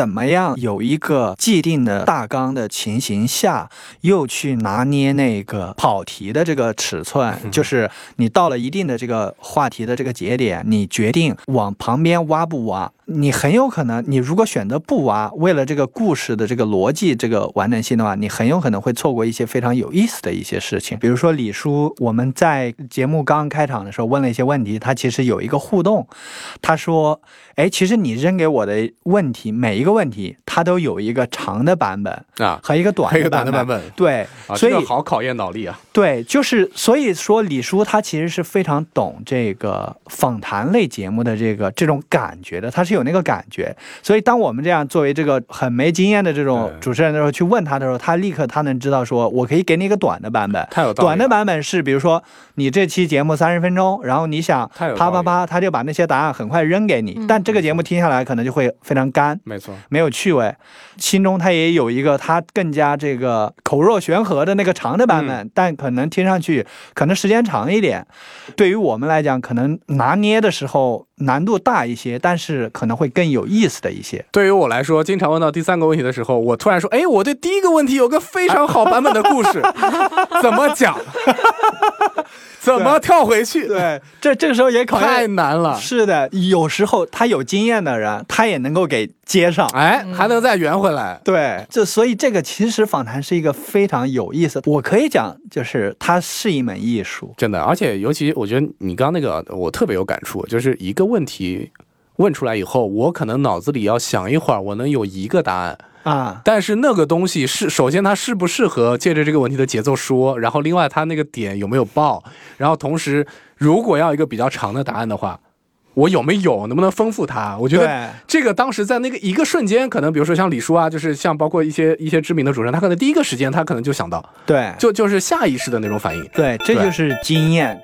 怎么样有一个既定的大纲的情形下，又去拿捏那个跑题的这个尺寸，就是你到了一定的这个话题的这个节点，你决定往旁边挖不挖。你很有可能，你如果选择不挖，为了这个故事的这个逻辑、这个完整性的话，你很有可能会错过一些非常有意思的一些事情。比如说李叔，我们在节目刚开场的时候问了一些问题，他其实有一个互动，他说：“哎，其实你扔给我的问题，每一个问题，它都有一个长的版本啊和一个短的版本。对，啊，所以好考验脑力啊。对，就是所以说李叔他其实是非常懂这个访谈类节目的这个这种感觉的，他是有那个感觉。所以当我们这样作为这个很没经验的这种主持人的时候去问他的时候，他立刻他能知道说，我可以给你一个短的版本。太有道理短的版本是，比如说你这期节目三十分钟，然后你想啪啪啪，他就把那些答案很快扔给你，嗯但这个节目听下来可能就会非常干。没错，没有趣味，心中他也有一个他更加这个口若悬河的那个长的版本，嗯但可能听上去可能时间长一点。对于我们来讲，可能拿捏的时候难度大一些，但是可能会更有意思的一些。对于我来说，经常问到第三个问题的时候，我突然说：“哎，我对第一个问题有个非常好版本的故事，怎么讲？怎么跳回去？对，这这个时候也考太。难了。是的，有时候他有经验的人，他也能够给接上。哎，还能再圆回来。对，这所以这个其实访谈是一个非常有意思，我可以讲，就是它是一门艺术。真的，而且尤其我觉得你刚刚那个，我特别有感触，就是一个问题问出来以后，我可能脑子里要想一会儿，我能有一个答案，啊，但是那个东西是首先它适不适合借着这个问题的节奏说，然后另外它那个点有没有爆，然后同时如果要一个比较长的答案的话，我有没有能不能丰富它？我觉得这个当时在那个一个瞬间，可能比如说像李叔啊，就是像包括一些一些知名的主持人，他可能第一个时间他可能就想到，对，就就是下意识的那种反应。对，这就是经验。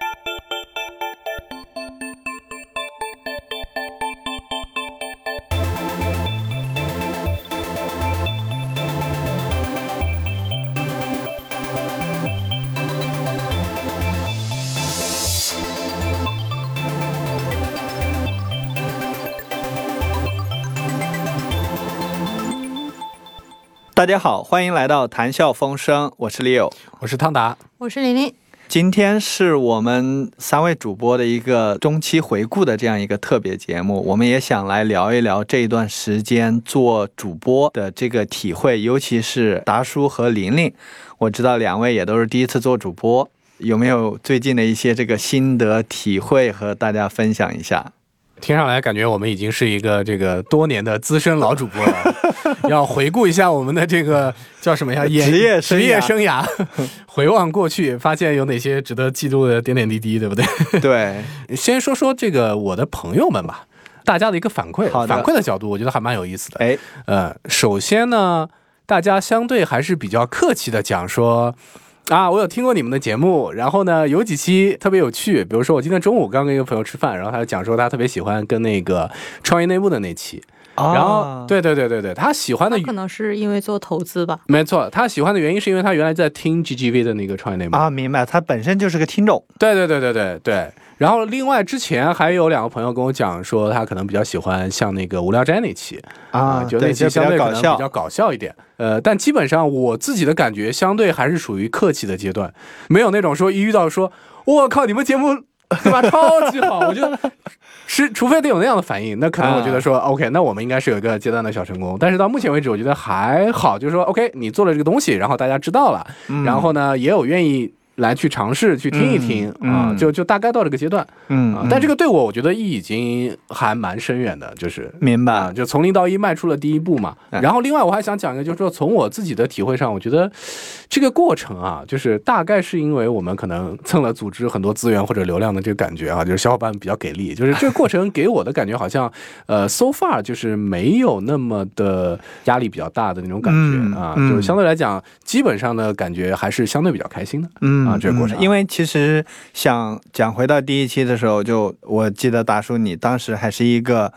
大家好，欢迎来到谈笑风生，我是 Leo。我是汤达，我是玲玲，今天是我们三位主播的一个中期回顾的这样一个特别节目，我们也想来聊一聊这一段时间做主播的这个体会，尤其是达叔和玲玲，我知道两位也都是第一次做主播，有没有最近的一些这个心得体会和大家分享一下？听上来感觉我们已经是一个这个多年的资深老主播了，要回顾一下我们的这个叫什么呀？演职业生涯职业生涯，回望过去，发现有哪些值得记录的点点滴滴，对不对？对，先说说这个我的朋友们吧，大家的一个反馈，好反馈的角度，我觉得还蛮有意思的。哎，呃，首先呢，大家相对还是比较客气的讲说。啊，我有听过你们的节目，然后呢，有几期特别有趣，比如说我今天中午刚跟一个朋友吃饭，然后他就讲说他特别喜欢跟那个创业内幕的那期，然后啊，对对对对对，他喜欢的可能是因为做投资吧。没错，他喜欢的原因是因为他原来在听 GGV 的那个创业内幕，啊，明白，他本身就是个听众，对对对对对对。然后另外之前还有两个朋友跟我讲说，他可能比较喜欢像那个无聊斋那期啊就那期相对可搞笑能比较搞笑一点。呃，但基本上我自己的感觉相对还是属于客气的阶段，没有那种说一遇到说我靠你们节目 对吧超级好，我觉得 是除非得有那样的反应，那可能我觉得说、OK，那我们应该是有一个阶段的小成功。但是到目前为止，我觉得还好，就是说 OK，你做了这个东西，然后大家知道了，嗯然后呢也有愿意。来去尝试去听一听、嗯啊，嗯。就就大概到这个阶段。嗯啊，但这个对我我觉得意义已经还蛮深远的，就是明白。啊，就从零到一迈出了第一步嘛。哎。然后另外我还想讲一个，就是说从我自己的体会上，我觉得这个过程啊，就是大概是因为我们可能蹭了组织很多资源或者流量的这个感觉啊，就是小伙伴比较给力，就是这个过程给我的感觉好像，呃，so far 就是没有那么的压力比较大的那种感嗯觉啊，嗯。就是相对来讲，基本上的感觉还是相对比较开心的。嗯啊这个过程嗯因为其实想讲回到第一期的时候，就我记得大叔你当时还是一个，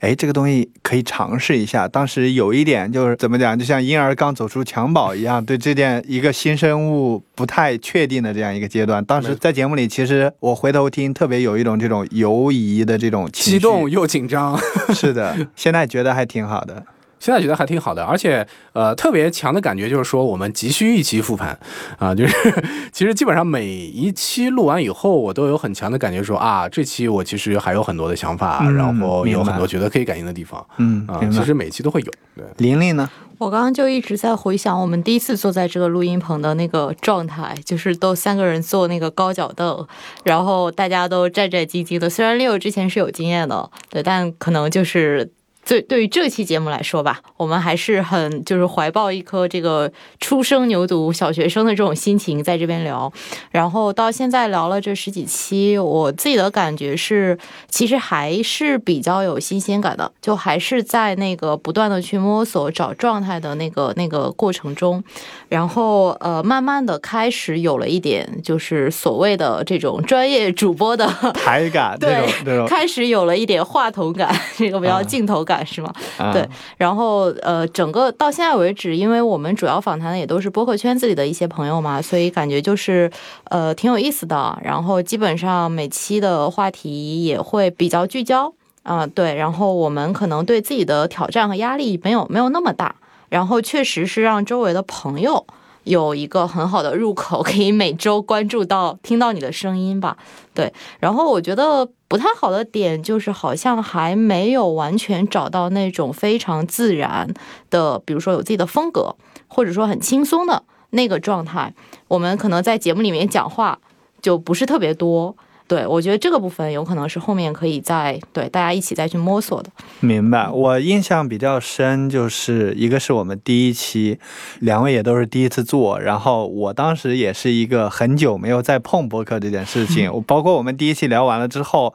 哎，这个东西可以尝试一下。当时有一点就是怎么讲，就像婴儿刚走出襁褓一样，对这件一个新生物不太确定的这样一个阶段。当时在节目里，其实我回头听，特别有一种这种犹疑的这种激动又紧张，是的，现在觉得还挺好的。现在觉得还挺好的，而且呃特别强的感觉就是说我们急需一期复盘啊，就是 其实基本上每一期录完以后，我都有很强的感觉说啊，这期我其实还有很多的想法，嗯然后有很多觉得可以改进的地方嗯，啊，其实每期都会有。对，玲玲呢？我刚刚就一直在回想我们第一次坐在这个录音棚的那个状态，就是都三个人坐那个高脚凳，然后大家都战战兢兢的。虽然 Leo 之前是有经验的，对，但可能就是。对，对于这期节目来说吧，我们还是很就是怀抱一颗这个初生牛犊小学生的这种心情在这边聊，然后到现在聊了这十几期，我自己的感觉是，其实还是比较有新鲜感的，就还是在那个不断的去摸索、找状态的那个那个过程中，然后呃，慢慢的开始有了一点就是所谓的这种专业主播的。台感 这种这种开始有了一点话筒感，这个比较啊镜头感是吗？啊对然后呃，整个到现在为止，因为我们主要访谈的也都是播客圈子里的一些朋友嘛，所以感觉就是呃挺有意思的。然后基本上每期的话题也会比较聚焦啊、对。然后我们可能对自己的挑战和压力没有没有那么大，然后确实是让周围的朋友。有一个很好的入口，可以每周关注到、听到你的声音吧。对，然后我觉得不太好的点就是，好像还没有完全找到那种非常自然的，比如说有自己的风格，或者说很轻松的那个状态。我们可能在节目里面讲话就不是特别多。对，我觉得这个部分有可能是后面可以再对大家一起再去摸索的。明白，我印象比较深，就是一个是我们第一期，两位也都是第一次做，然后我当时也是一个很久没有再碰播客这件事情，我包括我们第一期聊完了之后。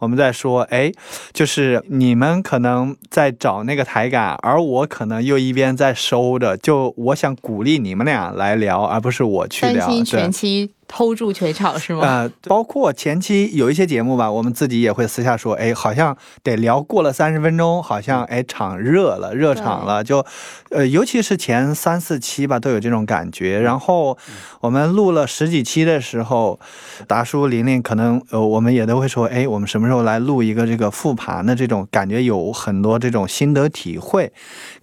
我们在说，哎，就是你们可能在找那个台感，而我可能又一边在收着，就我想鼓励你们俩来聊，而不是我去聊。担心全期 hold 住全场是吗？呃，包括前期有一些节目吧，我们自己也会私下说，哎，好像得聊过了三十分钟，好像哎场热了，热场了，就，呃，尤其是前三四期吧，都有这种感觉。然后我们录了十几期的时候，达叔、玲玲可能呃，我们也都会说，哎，我们什么时候来录一个这个复盘的这种感觉，有很多这种心得体会，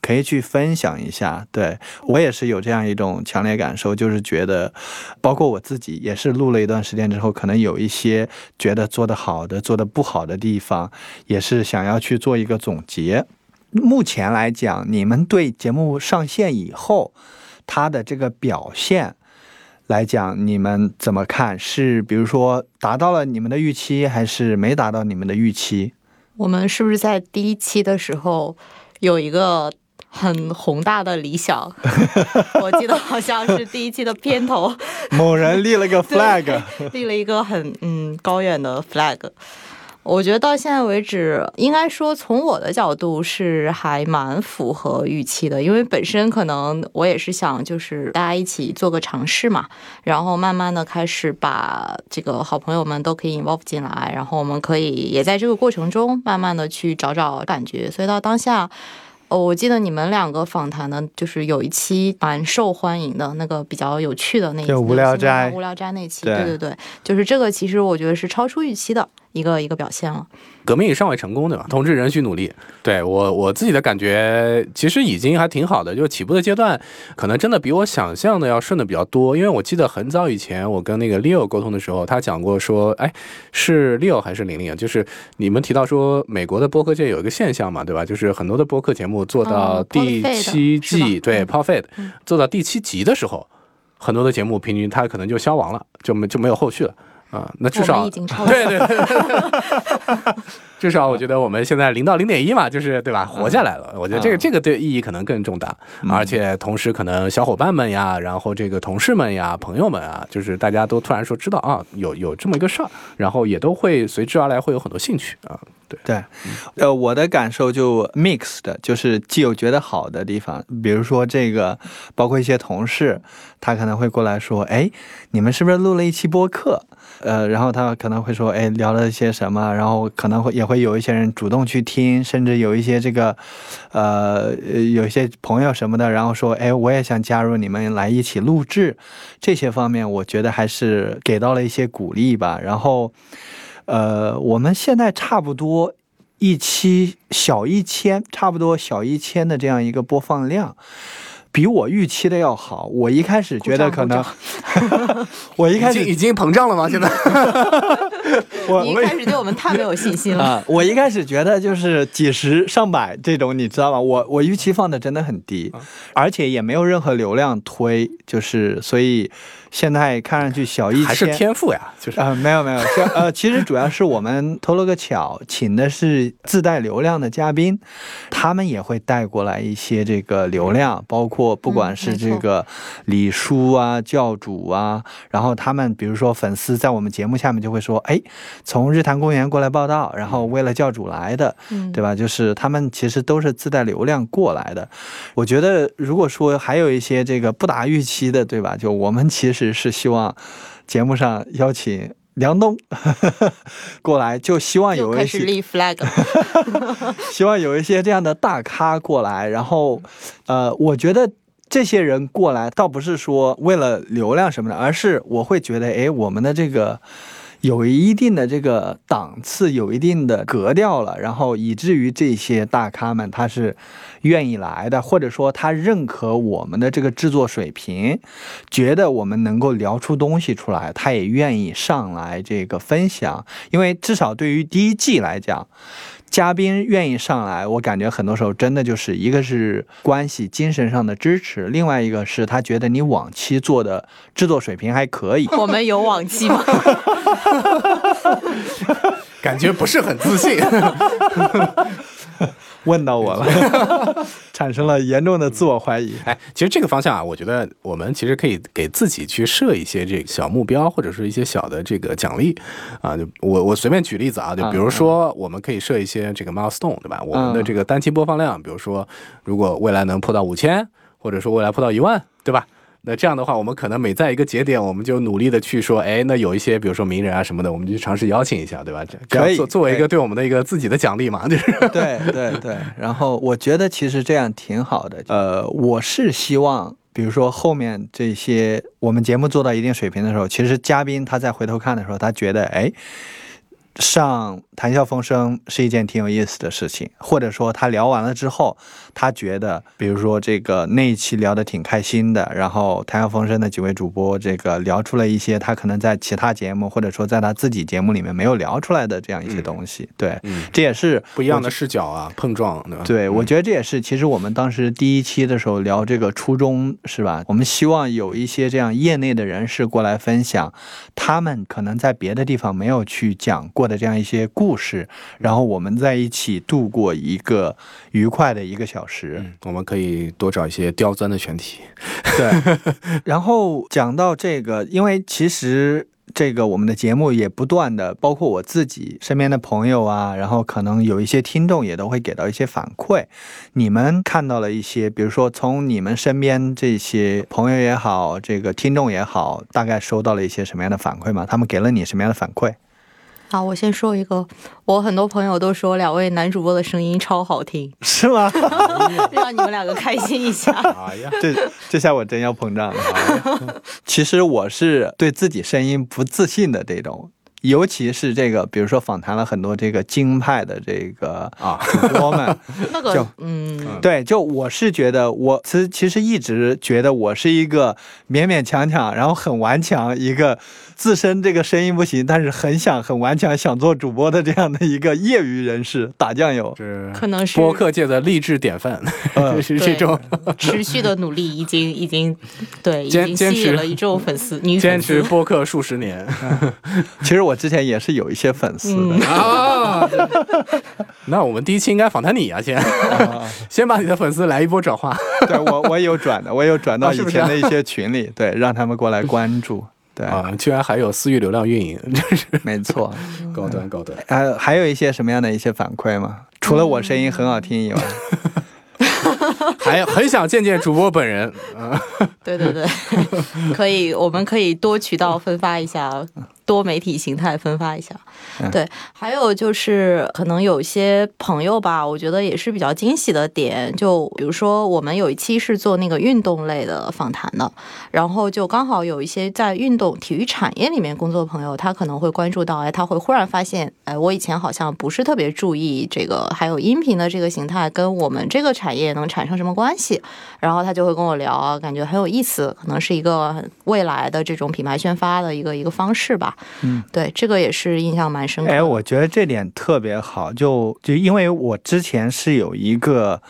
可以去分享一下。对我也是有这样一种强烈感受，就是觉得，包括我自己也是录了一段时间之后，可能有一些觉得做得好的、做得不好的地方，也是想要去做一个总结。目前来讲，你们对节目上线以后，它的这个表现来讲，你们怎么看？是比如说达到了你们的预期，还是没达到你们的预期？我们是不是在第一期的时候有一个很宏大的理想？我记得好像是第一期的片头某人立了个 flag，立了一个很嗯高远的 flag。我觉得到现在为止，应该说从我的角度是还蛮符合预期的，因为本身可能我也是想就是大家一起做个尝试嘛，然后慢慢的开始把这个好朋友们都可以 involve 进来，然后我们可以也在这个过程中慢慢的去找找感觉，所以到当下。哦，我记得你们两个访谈的，就是有一期蛮受欢迎的那个比较有趣的那一期，就无聊斋无聊斋那期，对对对对，就是这个，其实我觉得是超出预期的一个一个表现了。革命尚未成功，对吧？同志仍需努力。对我我自己的感觉，其实已经还挺好的，就是起步的阶段，可能真的比我想象的要顺的比较多。因为我记得很早以前，我跟那个 Leo 沟通的时候，他讲过说，哎，是 Leo 还是玲玲啊？就是你们提到说，美国的播客界有一个现象嘛，对吧？就是很多的播客节目做到哦第七季，对嗯 p o f e d 嗯做到第七集的时候，很多的节目平均它可能就消亡了，就没就没有后续了。啊，那至少我们已经超 对对对，至少我觉得我们现在零到零点一嘛，就是对吧，活下来了。我觉得这个嗯这个对意义可能更重大，而且同时可能小伙伴们呀，然后这个同事们呀、朋友们啊，就是大家都突然说知道啊，有有这么一个事儿，然后也都会随之而来会有很多兴趣啊。对，呃，我的感受就 mixed，，就是既有觉得好的地方，比如说这个，包括一些同事，他可能会过来说，哎，你们是不是录了一期播客？呃，然后他可能会说，哎，聊了一些什么？然后可能会也会有一些人主动去听，甚至有一些这个，呃，呃有一些朋友什么的，然后说，哎，我也想加入你们来一起录制，这些方面我觉得还是给到了一些鼓励吧。然后。呃，我们现在差不多一期小一千，差不多小一千的这样一个播放量。比我预期的要好，我一开始觉得可能，我一开始已经膨胀了吗？现在，我你一开始对我们太没有信心了啊！我一开始觉得就是几十上百这种，你知道吗？我我预期放的真的很低，而且也没有任何流量推，就是所以。现在看上去小一千还是天赋呀，就是啊，没有没有，呃，其实主要是我们偷了个巧，请的是自带流量的嘉宾，他们也会带过来一些这个流量，包括不管是这个李叔啊、教主啊，然后他们比如说粉丝在我们节目下面就会说，哎，从日坛公园过来报道，然后为了教主来的，对吧？就是他们其实都是自带流量过来的。我觉得如果说还有一些这个不达预期的，对吧？就我们其实。是希望节目上邀请梁东 过来，就希望有一些立 flag，希望有一些这样的大咖过来。然后，呃，我觉得这些人过来，倒不是说为了流量什么的，而是我会觉得，哎，我们的这个。有一定的这个档次，有一定的格调了，然后以至于这些大咖们他是愿意来的，或者说他认可我们的这个制作水平，觉得我们能够聊出东西出来，他也愿意上来这个分享。因为至少对于第一季来讲。嘉宾愿意上来，我感觉很多时候真的就是一个是关系、精神上的支持，另外一个是他觉得你往期做的制作水平还可以。我们有往期吗？感觉不是很自信。问到我了，产生了严重的自我怀疑。哎，其实这个方向啊，我觉得我们其实可以给自己去设一些这个小目标，或者是一些小的这个奖励啊。就我我随便举例子啊，就比如说我们可以设一些这个 milestone，对吧？我们的这个单期播放量，比如说如果未来能破到五千，或者说未来破到一万，对吧？那这样的话，我们可能每在一个节点，我们就努力的去说，哎，那有一些，比如说名人啊什么的，我们就尝试邀请一下，对吧？可以作作为一个对我们的一个自己的奖励嘛，就是对对对。然后我觉得其实这样挺好的。呃，我是希望，比如说后面这些我们节目做到一定水平的时候，其实嘉宾他再回头看的时候，他觉得，哎。上谈笑风生是一件挺有意思的事情，或者说他聊完了之后，他觉得，比如说这个那一期聊得挺开心的，然后谈笑风生的几位主播这个聊出了一些他可能在其他节目或者说在他自己节目里面没有聊出来的这样一些东西，对，这也是不一样的视角啊，碰撞，对吧？对，我觉得这也是其实我们当时第一期的时候聊这个初衷是吧？我们希望有一些这样业内的人士过来分享，他们可能在别的地方没有去讲。过的这样一些故事，然后我们在一起度过一个愉快的一个小时。我们可以多找一些刁钻的选题。对，然后讲到这个，因为其实这个我们的节目也不断的，包括我自己身边的朋友啊，然后可能有一些听众也都会给到一些反馈。你们看到了一些，比如说从你们身边这些朋友也好，这个听众也好，大概收到了一些什么样的反馈吗？他们给了你什么样的反馈？好，我先说一个，我很多朋友都说两位男主播的声音超好听，是吗？让你们两个开心一下。哎呀，这这下我真要膨胀了。其实我是对自己声音不自信的这种。尤其是这个，比如说访谈了很多这个京派的这个啊主播们，那个嗯，对，就我是觉得我其实其实一直觉得我是一个勉勉强强，然后很顽强一个自身这个声音不行，但是很想很顽强想做主播的这样的一个业余人士打酱油，是。可能是播客界的励志典范，是这种。持续的努力已经已经对已经吸引了一众粉丝，女坚持播客数十年，其实我。我之前也是有一些粉丝的。啊，那我们第一期应该访谈你啊，先。先把你的粉丝来一波转化。对我我有转的，我有转到 以前的一些群里，对，让他们过来关注。对啊，居然还有私域流量运营，真是没错，高端高端。还还有一些什么样的一些反馈吗？除了我声音很好听以外。还很想见见主播本人 啊！对对对，可以，我们可以多渠道分发一下，多媒体形态分发一下。嗯对，还有就是可能有些朋友吧，我觉得也是比较惊喜的点，就比如说我们有一期是做那个运动类的访谈的，然后就刚好有一些在运动体育产业里面工作的朋友，他可能会关注到，哎，他会忽然发现，哎，我以前好像不是特别注意这个，还有音频的这个形态跟我们这个产业能产生什么关系，然后他就会跟我聊啊，感觉很有意思，可能是一个未来的这种品牌宣发的一个一个方式吧。嗯，对，这个也是印象蛮深刻的。哎，我觉得这点特别好，就就因为我之前是有一个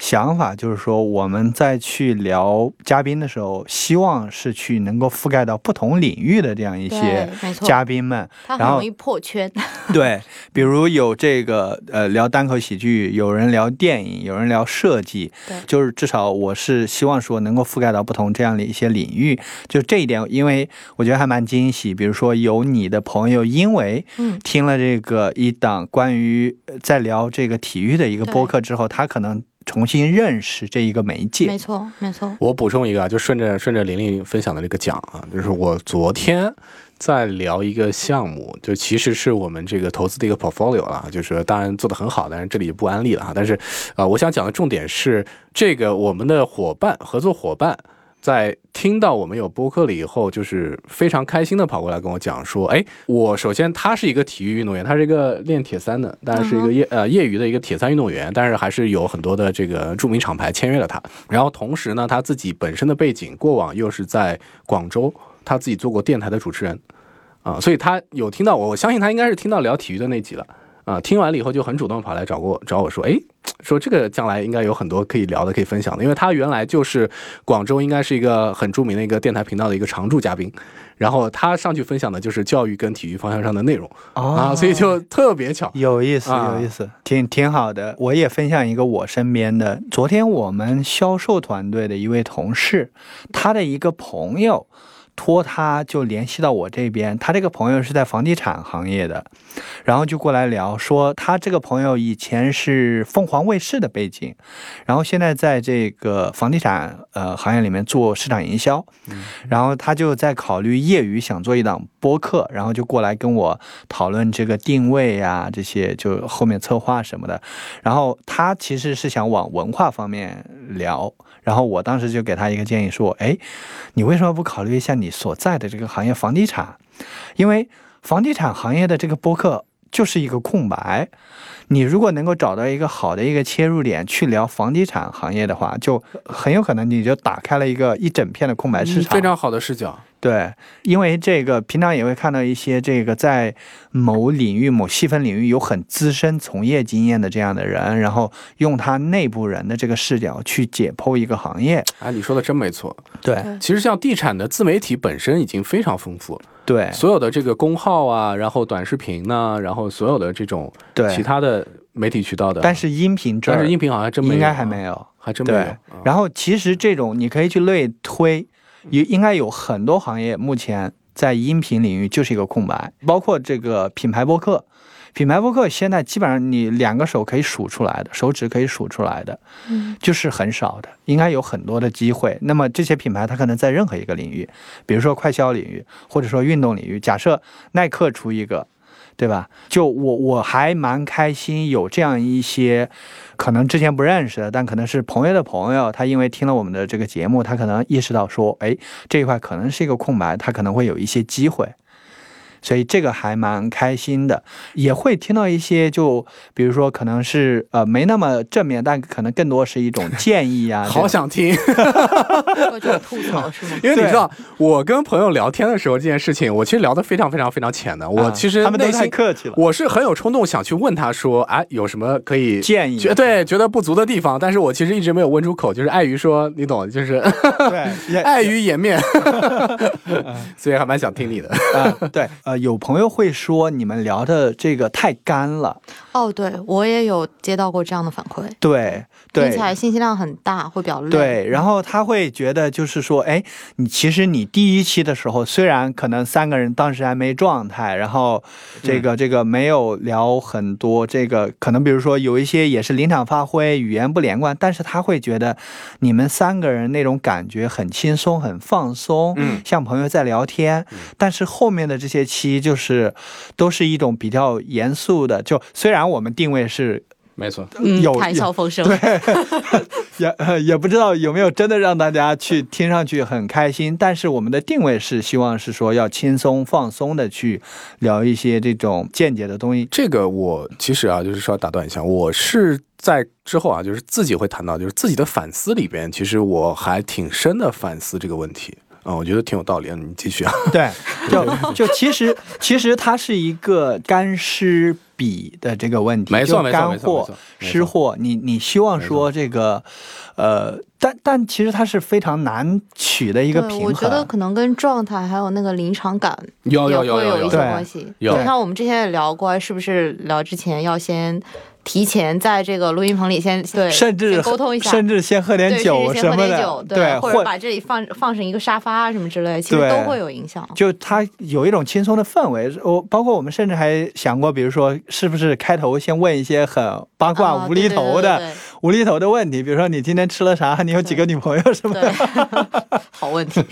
想法，就是说我们在去聊嘉宾的时候，希望是去能够覆盖到不同领域的这样一些嘉宾们。然后他很容易破圈。对，比如有这个呃聊单口喜剧，有人聊电影，有人聊设计，对就是至少我是希望说能够覆盖到不同这样的一些领域。就这一点，因为我觉得还蛮惊喜。比如说有你的朋友，因为嗯听了这个一档关于呃在聊这个体育的一个播客之后，他可能重新认识这一个媒介没。错，没错。我补充一个啊，就顺着顺着玲玲分享的这个讲啊，就是我昨天在聊一个项目，就其实是我们这个投资的一个 portfolio 啊，就是当然做的很好，但是这里就不安利了哈。但是呃，我想讲的重点是这个我们的伙伴合作伙伴。在听到我们有播客了以后，就是非常开心的跑过来跟我讲说，哎，我首先他是一个体育运动员，他是一个练铁三的，当然是一个业呃业余的一个铁三运动员，但是还是有很多的这个著名厂牌签约了他。然后同时呢，他自己本身的背景，过往又是在广州，他自己做过电台的主持人，啊、所以他有听到我，我相信他应该是听到聊体育的那集了。啊，听完了以后就很主动跑来找过找我说，哎，说这个将来应该有很多可以聊的、可以分享的，因为他原来就是广州应该是一个很著名的一个电台频道的一个常驻嘉宾，然后他上去分享的就是教育跟体育方向上的内容啊，所以就特别巧。有意思，啊有意思，挺挺好的。我也分享一个我身边的，昨天我们销售团队的一位同事，他的一个朋友托他就联系到我这边，他这个朋友是在房地产行业的，然后就过来聊说，他这个朋友以前是凤凰卫视的背景，然后现在在这个房地产呃行业里面做市场营销，然后他就在考虑业余想做一档播客，然后就过来跟我讨论这个定位呀、这些就后面策划什么的。然后他其实是想往文化方面聊，然后我当时就给他一个建议说，哎，你为什么不考虑一下你所在的这个行业房地产？因为房地产行业的这个播客就是一个空白。你如果能够找到一个好的一个切入点去聊房地产行业的话，就很有可能你就打开了一个一整片的空白市场。非常好的视角，对，因为这个平常也会看到一些这个在某领域、某细分领域有很资深从业经验的这样的人，然后用他内部人的这个视角去解剖一个行业。哎，你说的真没错。对其实像地产的自媒体本身已经非常丰富了，对所有的这个公号啊，然后短视频呢、然后所有的这种对其，他的媒体渠道的，但是音频这儿但是音频好像真没有啊，应该还没有。还真没有然后其实这种你可以去类推，也应该有很多行业目前在音频领域就是一个空白，包括这个品牌播客。品牌播客现在基本上你两个手可以数出来的，手指可以数出来的，嗯，就是很少的，应该有很多的机会。那么这些品牌它可能在任何一个领域，比如说快消领域，或者说运动领域，假设耐克出一个，对吧？就我我还蛮开心有这样一些可能之前不认识的，但可能是朋友的朋友，他因为听了我们的这个节目，他可能意识到说，哎，这一块可能是一个空白，他可能会有一些机会。所以这个还蛮开心的，也会听到一些就比如说可能是呃没那么正面，但可能更多是一种建议啊。好想听，或者吐槽是吗？因为你知道，我跟朋友聊天的时候，这件事情我其实聊得非常非常非常浅的。我啊其实他们都太内心客气了，我是很有冲动想去问他说，哎，有什么可以建议觉 对觉得不足的地方，但是我其实一直没有问出口，就是碍于说你懂，就是对，也碍于颜面，所以还蛮想听你的。啊，对，呃，有朋友会说你们聊的这个太干了，哦，对我也有接到过这样的反馈，对对听起来信息量很大，会比较累。对，然后他会觉得就是说，哎，你其实你第一期的时候，虽然可能三个人当时还没状态，然后这个、这个没有聊很多，这个可能比如说有一些也是临场发挥，语言不连贯，但是他会觉得你们三个人那种感觉很轻松、很放松，嗯像朋友在聊天。但是后面的这些期就是都是一种比较严肃的，就虽然我们定位是没错，嗯有，谈笑风生。对 也呃也不知道有没有真的让大家去听上去很开心，但是我们的定位是希望是说要轻松放松的去聊一些这种见解的东西。这个我其实啊，就是说打断一下，我是在之后啊，就是自己会谈到，就是自己的反思里边，其实我还挺深的反思这个问题啊、我觉得挺有道理的。你继续啊，对，就就其实其实它是一个干湿比的这个问题，没错就干没错没错货湿货，你你希望说这个，呃，但但其实它是非常难取的一个平衡我觉得。可能跟状态还有那个临场感有也有有有一些关系。有就像我们之前也聊过，是不是聊之前要先提前在这个录音棚里先对，甚至沟通一下，甚至先喝点对，酒什么的点酒，，对，或者把这里放放上一个沙发啊什么之类，其实都会有影响。就它有一种轻松的氛围。我包括我们甚至还想过，比如说是不是开头先问一些很八卦、啊无厘头的、对无厘头的问题，比如说你今天吃了啥？你有几个女朋友什么对对对 好问题。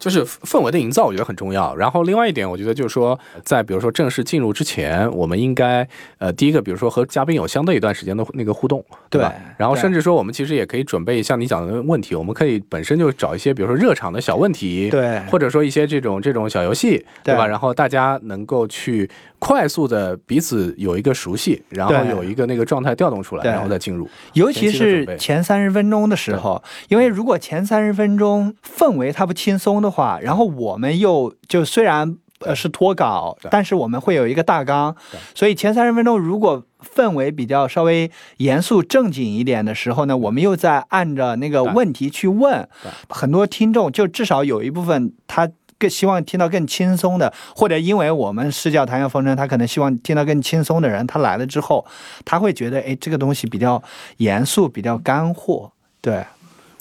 就是氛围的营造，我觉得很重要。然后另外一点，我觉得就是说，在比如说正式进入之前，我们应该呃，第一个，比如说和嘉宾有相对一段时间的那个互动，对吧？对然后甚至说，我们其实也可以准备像你讲的问题，我们可以本身就找一些，比如说热场的小问题，对或者说一些这种这种小游戏，对吧？对然后大家能够去快速的彼此有一个熟悉，然后有一个那个状态调动出来，然后再进入。尤其是前三十分钟的时候，因为如果前三十分钟氛围它不轻松的话，然后我们又就虽然呃是脱稿，但是我们会有一个大纲，所以前三十分钟如果氛围比较稍微严肃正经一点的时候呢，我们又在按着那个问题去问，很多听众就至少有一部分他。更希望听到更轻松的，或者因为我们视角谈笑风生，他可能希望听到更轻松的人，他来了之后，他会觉得，哎，这个东西比较严肃，比较干货。对，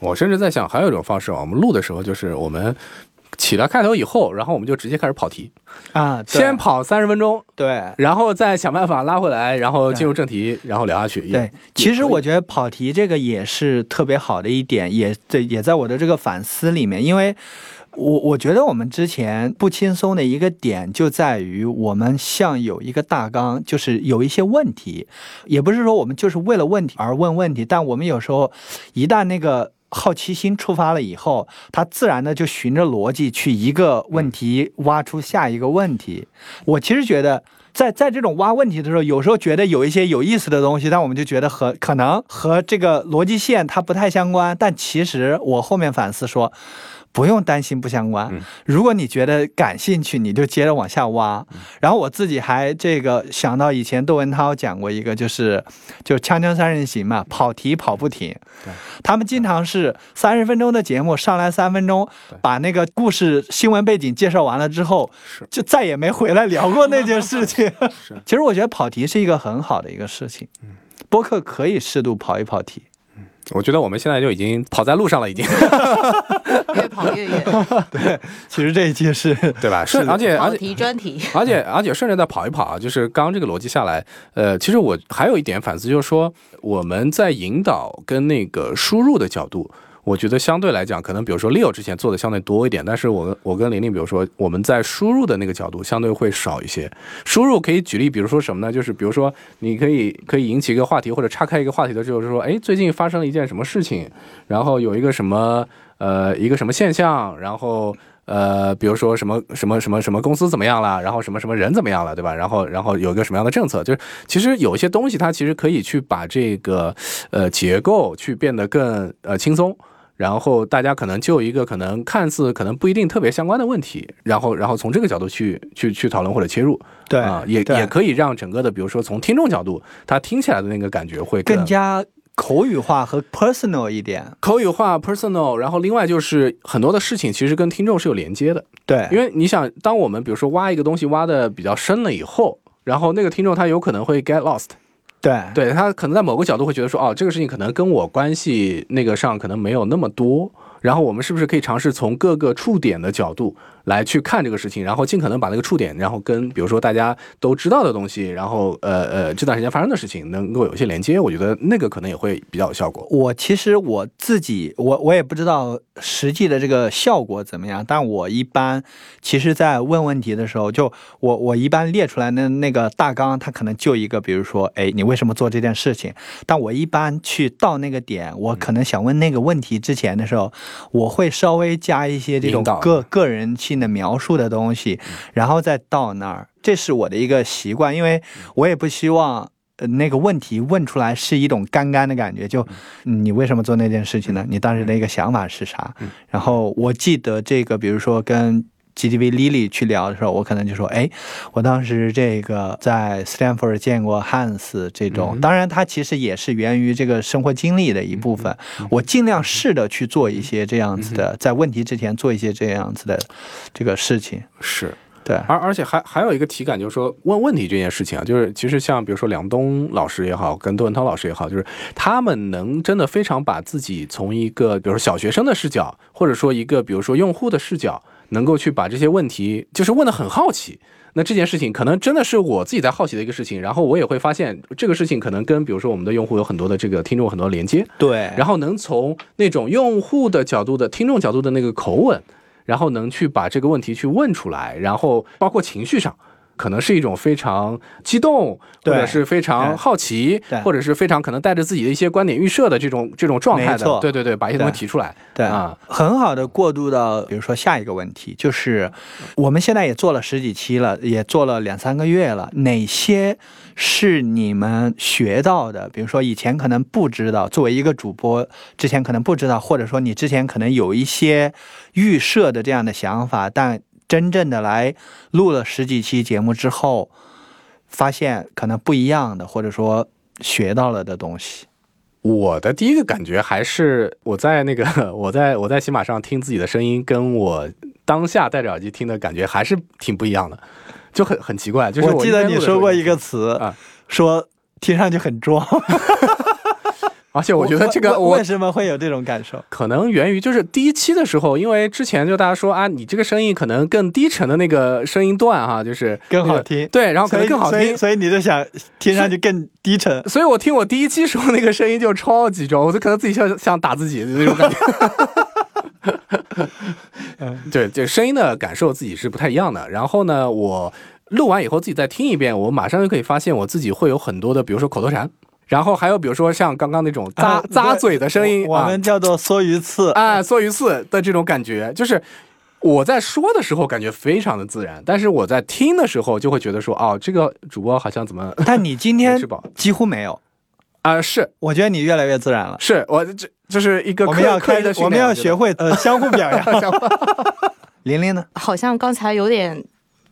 我甚至在想，还有一种方式啊，我们录的时候就是我们起了开头以后，然后我们就直接开始跑题，啊，先跑三十分钟，对然后再想办法拉回来，然后进入正题，然后聊下去。对。其实我觉得跑题这个也是特别好的一点，也在，也在我的这个反思里面，因为。我我觉得我们之前不轻松的一个点就在于我们像有一个大纲，就是有一些问题，也不是说我们就是为了问题而问问题，但我们有时候一旦那个好奇心触发了以后，他自然的就循着逻辑去一个问题挖出下一个问题。我其实觉得。在在这种挖问题的时候，有时候觉得有一些有意思的东西，但我们就觉得和可能和这个逻辑线它不太相关。但其实我后面反思说，不用担心不相关嗯。如果你觉得感兴趣，你就接着往下挖。然后我自己还这个想到以前窦文涛讲过一个，就是就《锵锵三人行》嘛，跑题跑不停对。他们经常是三十分钟的节目上来三分钟，把那个故事新闻背景介绍完了之后是，就再也没回来聊过那件事情。是 其实我觉得跑题是一个很好的一个事情。播客可以适度跑一跑题。我觉得我们现在就已经跑在路上了，已经，越跑越远，对其实这一期是对吧？是而且而且题专题。而且而且顺着再跑一跑啊，就是刚刚这个逻辑下来，呃，其实我还有一点反思，就是说我们在引导跟那个输入的角度。我觉得相对来讲，可能比如说 Leo 之前做的相对多一点，但是我跟我跟玲玲，比如说我们在输入的那个角度相对会少一些。输入可以举例，比如说什么呢？就是比如说你可以可以引起一个话题，或者岔开一个话题的，就是说，哎，最近发生了一件什么事情，然后有一个什么呃一个什么现象，然后呃，比如说什么什么什么什么公司怎么样了，然后什么什么人怎么样了，对吧？然后然后有一个什么样的政策，就是其实有一些东西它其实可以去把这个呃结构去变得更呃轻松。然后大家可能就一个可能看似可能不一定特别相关的问题，然后然后从这个角度去去去讨论或者切入，对啊、也也可以让整个的，比如说从听众角度，他听起来的那个感觉会更更加口语化和 personal 一点。口语化、personal。然后另外就是很多的事情其实跟听众是有连接的，对，因为你想，当我们比如说挖一个东西挖的比较深了以后，然后那个听众他有可能会 get lost，对对他可能在某个角度会觉得说，哦，这个事情可能跟我关系那个上可能没有那么多。然后我们是不是可以尝试从各个触点的角度来去看这个事情，然后尽可能把那个触点，然后跟比如说大家都知道的东西，然后呃呃这段时间发生的事情能够有一些连接，我觉得那个可能也会比较有效果。我其实我自己，我我也不知道实际的这个效果怎么样，但我一般其实，在问问题的时候，就我我一般列出来的那个大纲，它可能就一个，比如说，哎，你为什么做这件事情？但我一般去到那个点，我可能想问那个问题之前的时候，我会稍微加一些这种个个人性的描述的东西，然后再到那儿，这是我的一个习惯，因为我也不希望。呃，那个问题问出来是一种干干的感觉，就嗯你为什么做那件事情呢？你当时的一个想法是啥？然后我记得这个，比如说跟 GTV Lily 去聊的时候，我可能就说，哎，我当时这个在 Stanford 见过 Hans 这种，当然它其实也是源于这个生活经历的一部分。我尽量试着去做一些这样子的，在问题之前做一些这样子的这个事情。是。对，而而且还还有一个体感，就是说问问题这件事情啊，就是其实像比如说梁东老师也好，跟杜文涛老师也好，就是他们能真的非常把自己从一个比如说小学生的视角，或者说一个比如说用户的视角，能够去把这些问题就是问的很好奇。那这件事情可能真的是我自己在好奇的一个事情，然后我也会发现这个事情可能跟比如说我们的用户有很多的这个听众很多连接，对，然后能从那种用户的角度的听众角度的那个口吻。然后能去把这个问题去问出来，然后包括情绪上，可能是一种非常激动，或者是非常好奇，或者是非常可能带着自己的一些观点预设的这种这种状态的，对对对，把一些东西提出来，对啊，很好的过渡到比如说下一个问题，就是我们现在也做了十几期了，也做了两三个月了，哪些是你们学到的？比如说以前可能不知道，作为一个主播之前可能不知道，或者说你之前可能有一些预设的这样的想法，但真正的来录了十几期节目之后，发现可能不一样的，或者说学到了的东西。我的第一个感觉还是我在那个 我在我在喜马上听自己的声音，跟我当下戴着耳机听的感觉还是挺不一样的，就很很奇怪。就是我记得你说过一个词啊，说听上去很装。而且我觉得这个我为什么会有这种感受？可能源于就是第一期的时候，因为之前就大家说啊，你这个声音可能更低沉的那个声音段哈，就是更好听。对，然后可能更好听，所以你就想听上去更低沉。所以我听我第一期时候那个声音就超级重，我就可能自己像像打自己的那种感觉。对，就声音的感受自己是不太一样的。然后呢，我录完以后自己再听一遍，我马上就可以发现我自己会有很多的，比如说口头禅。然后还有比如说像刚刚那种咂咂嘴的声音，我们叫做缩鱼刺啊，缩鱼刺的这种感觉，就是我在说的时候感觉非常的自然，但是我在听的时候就会觉得说，哦，这个主播好像怎么？但你今天 几乎没有啊，是，我觉得你越来越自然了。是我这就是一个我们要开的，我们要学会呃相互表扬。玲玲 呢？好像刚才有点。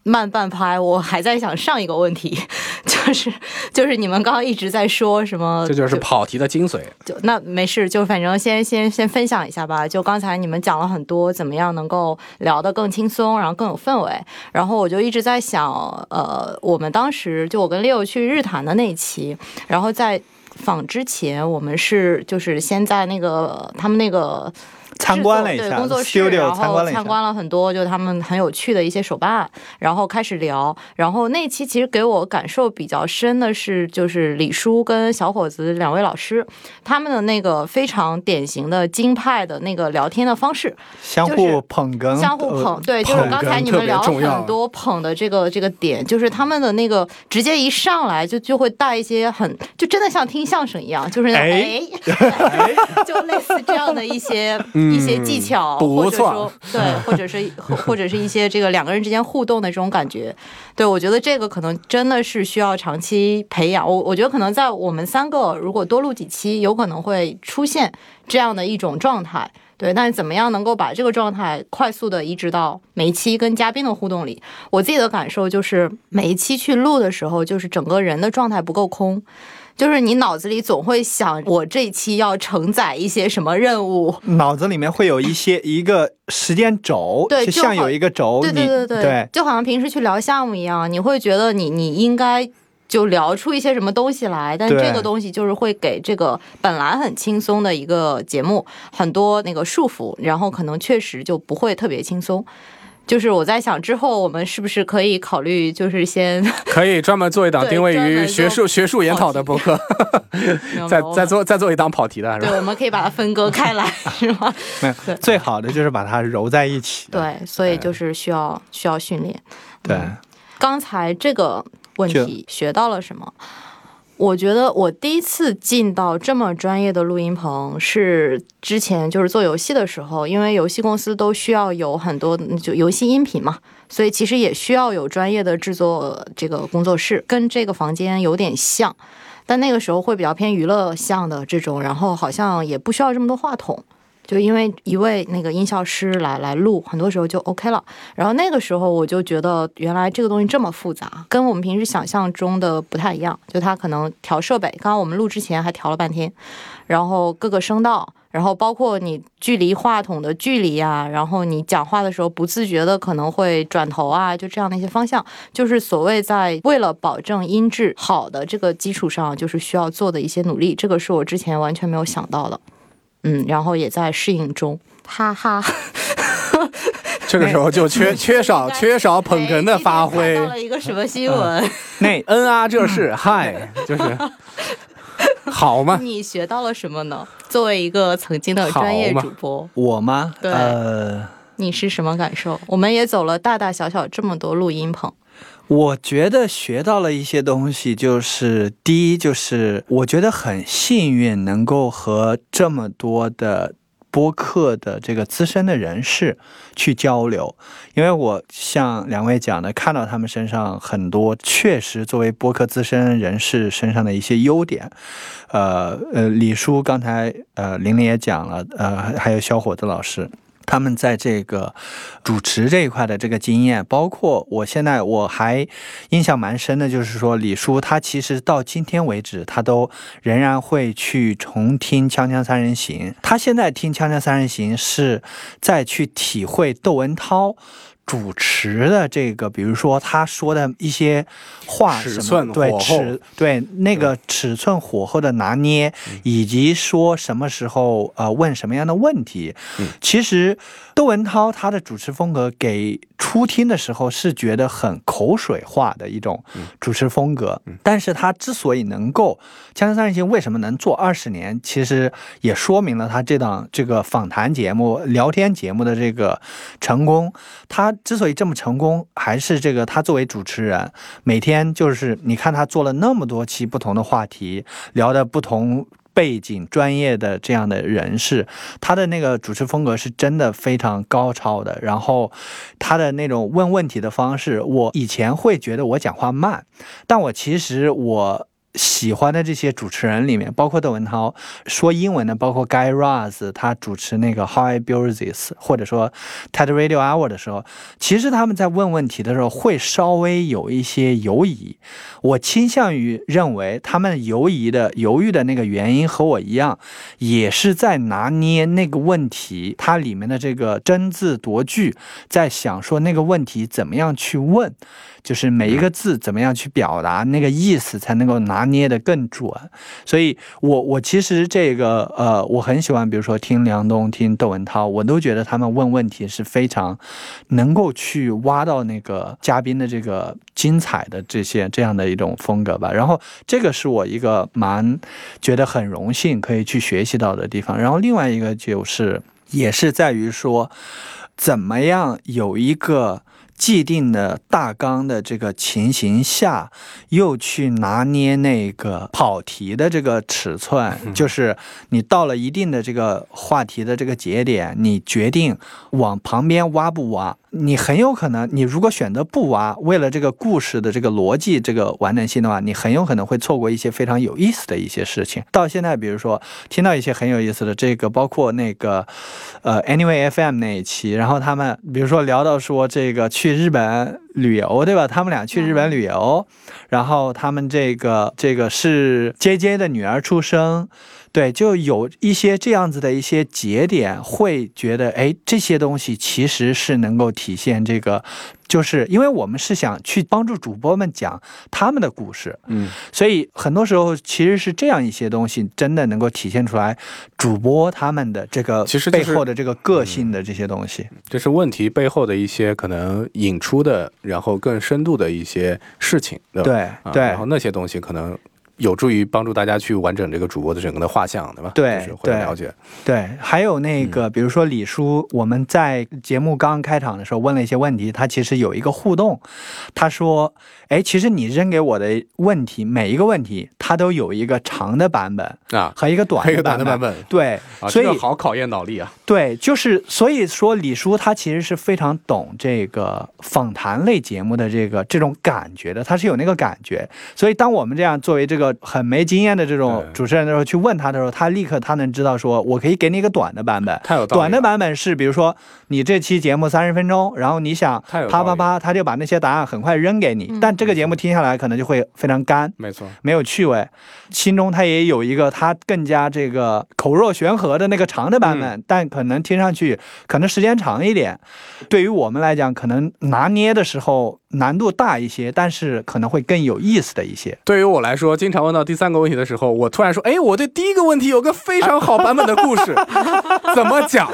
慢半拍，我还在想上一个问题，就是就是你们刚刚一直在说什么？这就是跑题的精髓。就那没事，就反正先先先分享一下吧。就刚才你们讲了很多，怎么样能够聊得更轻松，然后更有氛围。然后我就一直在想，呃，我们当时就我跟 Leo 去日坛的那一期，然后在访之前，我们是就是先在那个他们那个。参观了一下工作室，然后参观了很多，就他们很有趣的一些手办，然后开始聊。然后那期其实给我感受比较深的是，就是李叔跟小伙子两位老师，他们的那个非常典型的京派的那个聊天的方式，相互捧哏，相互捧。对，就是刚才你们聊了很多捧的这个这个点，就是他们的那个直接一上来就就会带一些很，就真的像听相声一样，就是哎，就类似这样的一些。一些技巧，或者说对，或者是或者是一些这个两个人之间互动的这种感觉，对我觉得这个可能真的是需要长期培养。我我觉得可能在我们三个如果多录几期，有可能会出现这样的一种状态。对，但是怎么样能够把这个状态快速的移植到每一期跟嘉宾的互动里？我自己的感受就是，每一期去录的时候，就是整个人的状态不够空。就是你脑子里总会想，我这一期要承载一些什么任务？脑子里面会有一些一个时间轴，对，就像有一个轴，对对对对，对，就好像平时去聊项目一样，你会觉得你你应该就聊出一些什么东西来，但这个东西就是会给这个本来很轻松的一个节目很多那个束缚，然后可能确实就不会特别轻松。就是我在想，之后我们是不是可以考虑，就是先 可以专门做一档定位于学术学术研讨的博客，再再做再做一档跑题的，是对，我们可以把它分割开来，是吗？没有最好的就是把它揉在一起。对，所以就是需要需要训练。对，刚才这个问题学到了什么？我觉得我第一次进到这么专业的录音棚是之前就是做游戏的时候，因为游戏公司都需要有很多就游戏音频嘛，所以其实也需要有专业的制作这个工作室，跟这个房间有点像，但那个时候会比较偏娱乐向的这种，然后好像也不需要这么多话筒。就因为一位那个音效师来来录，很多时候就 OK 了。然后那个时候我就觉得，原来这个东西这么复杂，跟我们平时想象中的不太一样。就他可能调设备，刚刚我们录之前还调了半天，然后各个声道，然后包括你距离话筒的距离啊，然后你讲话的时候不自觉的可能会转头啊，就这样的一些方向，就是所谓在为了保证音质好的这个基础上，就是需要做的一些努力。这个是我之前完全没有想到的。嗯，然后也在适应中，哈哈。这个时候就缺 缺少缺少捧哏的发哎挥到了一个什么新闻？那嗯啊，这是嗨，就是 好吗，你学到了什么呢？作为一个曾经的专业主播，我吗？对呃，你是什么感受？我们也走了大大小小这么多录音棚，我觉得学到了一些东西，就是第一，就是我觉得很幸运能够和这么多的播客的这个资深的人士去交流，因为我像两位讲的，看到他们身上很多确实作为播客资深人士身上的一些优点。呃呃，李叔刚才呃玲玲也讲了，呃还有小伙子老师。他们在这个主持这一块的这个经验，包括我现在我还印象蛮深的，就是说李叔他其实到今天为止，他都仍然会去重听《锵锵三人行》。他现在听《锵锵三人行》是在去体会窦文涛。主持的这个，比如说他说的一些话什么，尺寸对尺对那个尺寸火候的拿捏，以及说什么时候呃问什么样的问题，其实窦文涛他的主持风格给初听的时候是觉得很口水化的一种主持风格，但是他之所以能够《锵锵三人行》为什么能做二十年，其实也说明了他这档这个访谈节目、聊天节目的这个成功。他之所以这么成功，还是这个他作为主持人，每天就是你看他做了那么多期不同的话题，聊的不同。背景专业的这样的人士，他的那个主持风格是真的非常高超的。然后他的那种问问题的方式，我以前会觉得我讲话慢，但我其实我。喜欢的这些主持人里面，包括窦文涛说英文的，包括 Guy Raz，他主持那个 How I Build This，或者说 TED Radio Hour 的时候，其实他们在问问题的时候会稍微有一些犹疑。我倾向于认为他们犹疑的犹豫的那个原因和我一样，也是在拿捏那个问题它里面的这个真字夺句，在想说那个问题怎么样去问。就是每一个字怎么样去表达那个意思，才能够拿捏的更准。所以我我其实这个呃，我很喜欢，比如说听梁冬、听窦文涛，我都觉得他们问问题是非常能够去挖到那个嘉宾的这个精彩的这些这样的一种风格吧。然后这个是我一个蛮觉得很荣幸可以去学习到的地方。然后另外一个就是也是在于说，怎么样有一个。既定的大纲的这个情形下，又去拿捏那个跑题的这个尺寸，就是你到了一定的这个话题的这个节点，你决定往旁边挖不挖。你很有可能，你如果选择不挖，为了这个故事的这个逻辑、这个完整性的话，你很有可能会错过一些非常有意思的一些事情。到现在，比如说听到一些很有意思的这个，包括那个呃 Anyway FM 那一期，然后他们比如说聊到说这个去日本旅游，对吧？他们俩去日本旅游，然后他们这个这个是 JJ 的女儿出生。对，就有一些这样子的一些节点，会觉得，哎，这些东西其实是能够体现这个，就是因为我们是想去帮助主播们讲他们的故事，嗯，所以很多时候其实是这样一些东西，真的能够体现出来主播他们的这个其实背后的这个个性的这些东西。这是问题背后的一些可能引出的，然后更深度的一些事情，对吧？对啊对然后那些东西可能有助于帮助大家去完整这个主播的整个的画像，对吧？对就是会对了解。对，还有那嗯个，比如说李叔，我们在节目刚开场的时候问了一些问题，他其实有一个互动，他说：“哎，其实你扔给我的问题，每一个问题，它都有一个长的版本啊，和一个短的版本。对，啊，所以好考验脑力啊。对，就是所以说李叔他其实是非常懂这个访谈类节目的这个这种感觉的，他是有那个感觉。所以当我们这样作为这个很没经验的这种主持人的时候去问他的时候，他立刻他能知道说，我可以给你一个短的版本。太有道理短的版本是，比如说你这期节目三十分钟，然后你想啪啪啪，他就把那些答案很快扔给你，嗯。但这个节目听下来可能就会非常干。没错，没有趣味，心中他也有一个他更加这个口若悬河的那个长的版本，但可能听上去可能时间长一点。对于我们来讲，可能拿捏的时候难度大一些，但是可能会更有意思的一些。对于我来说，经常问到第三个问题的时候，我突然说：“哎，我对第一个问题有个非常好版本的故事，怎么讲？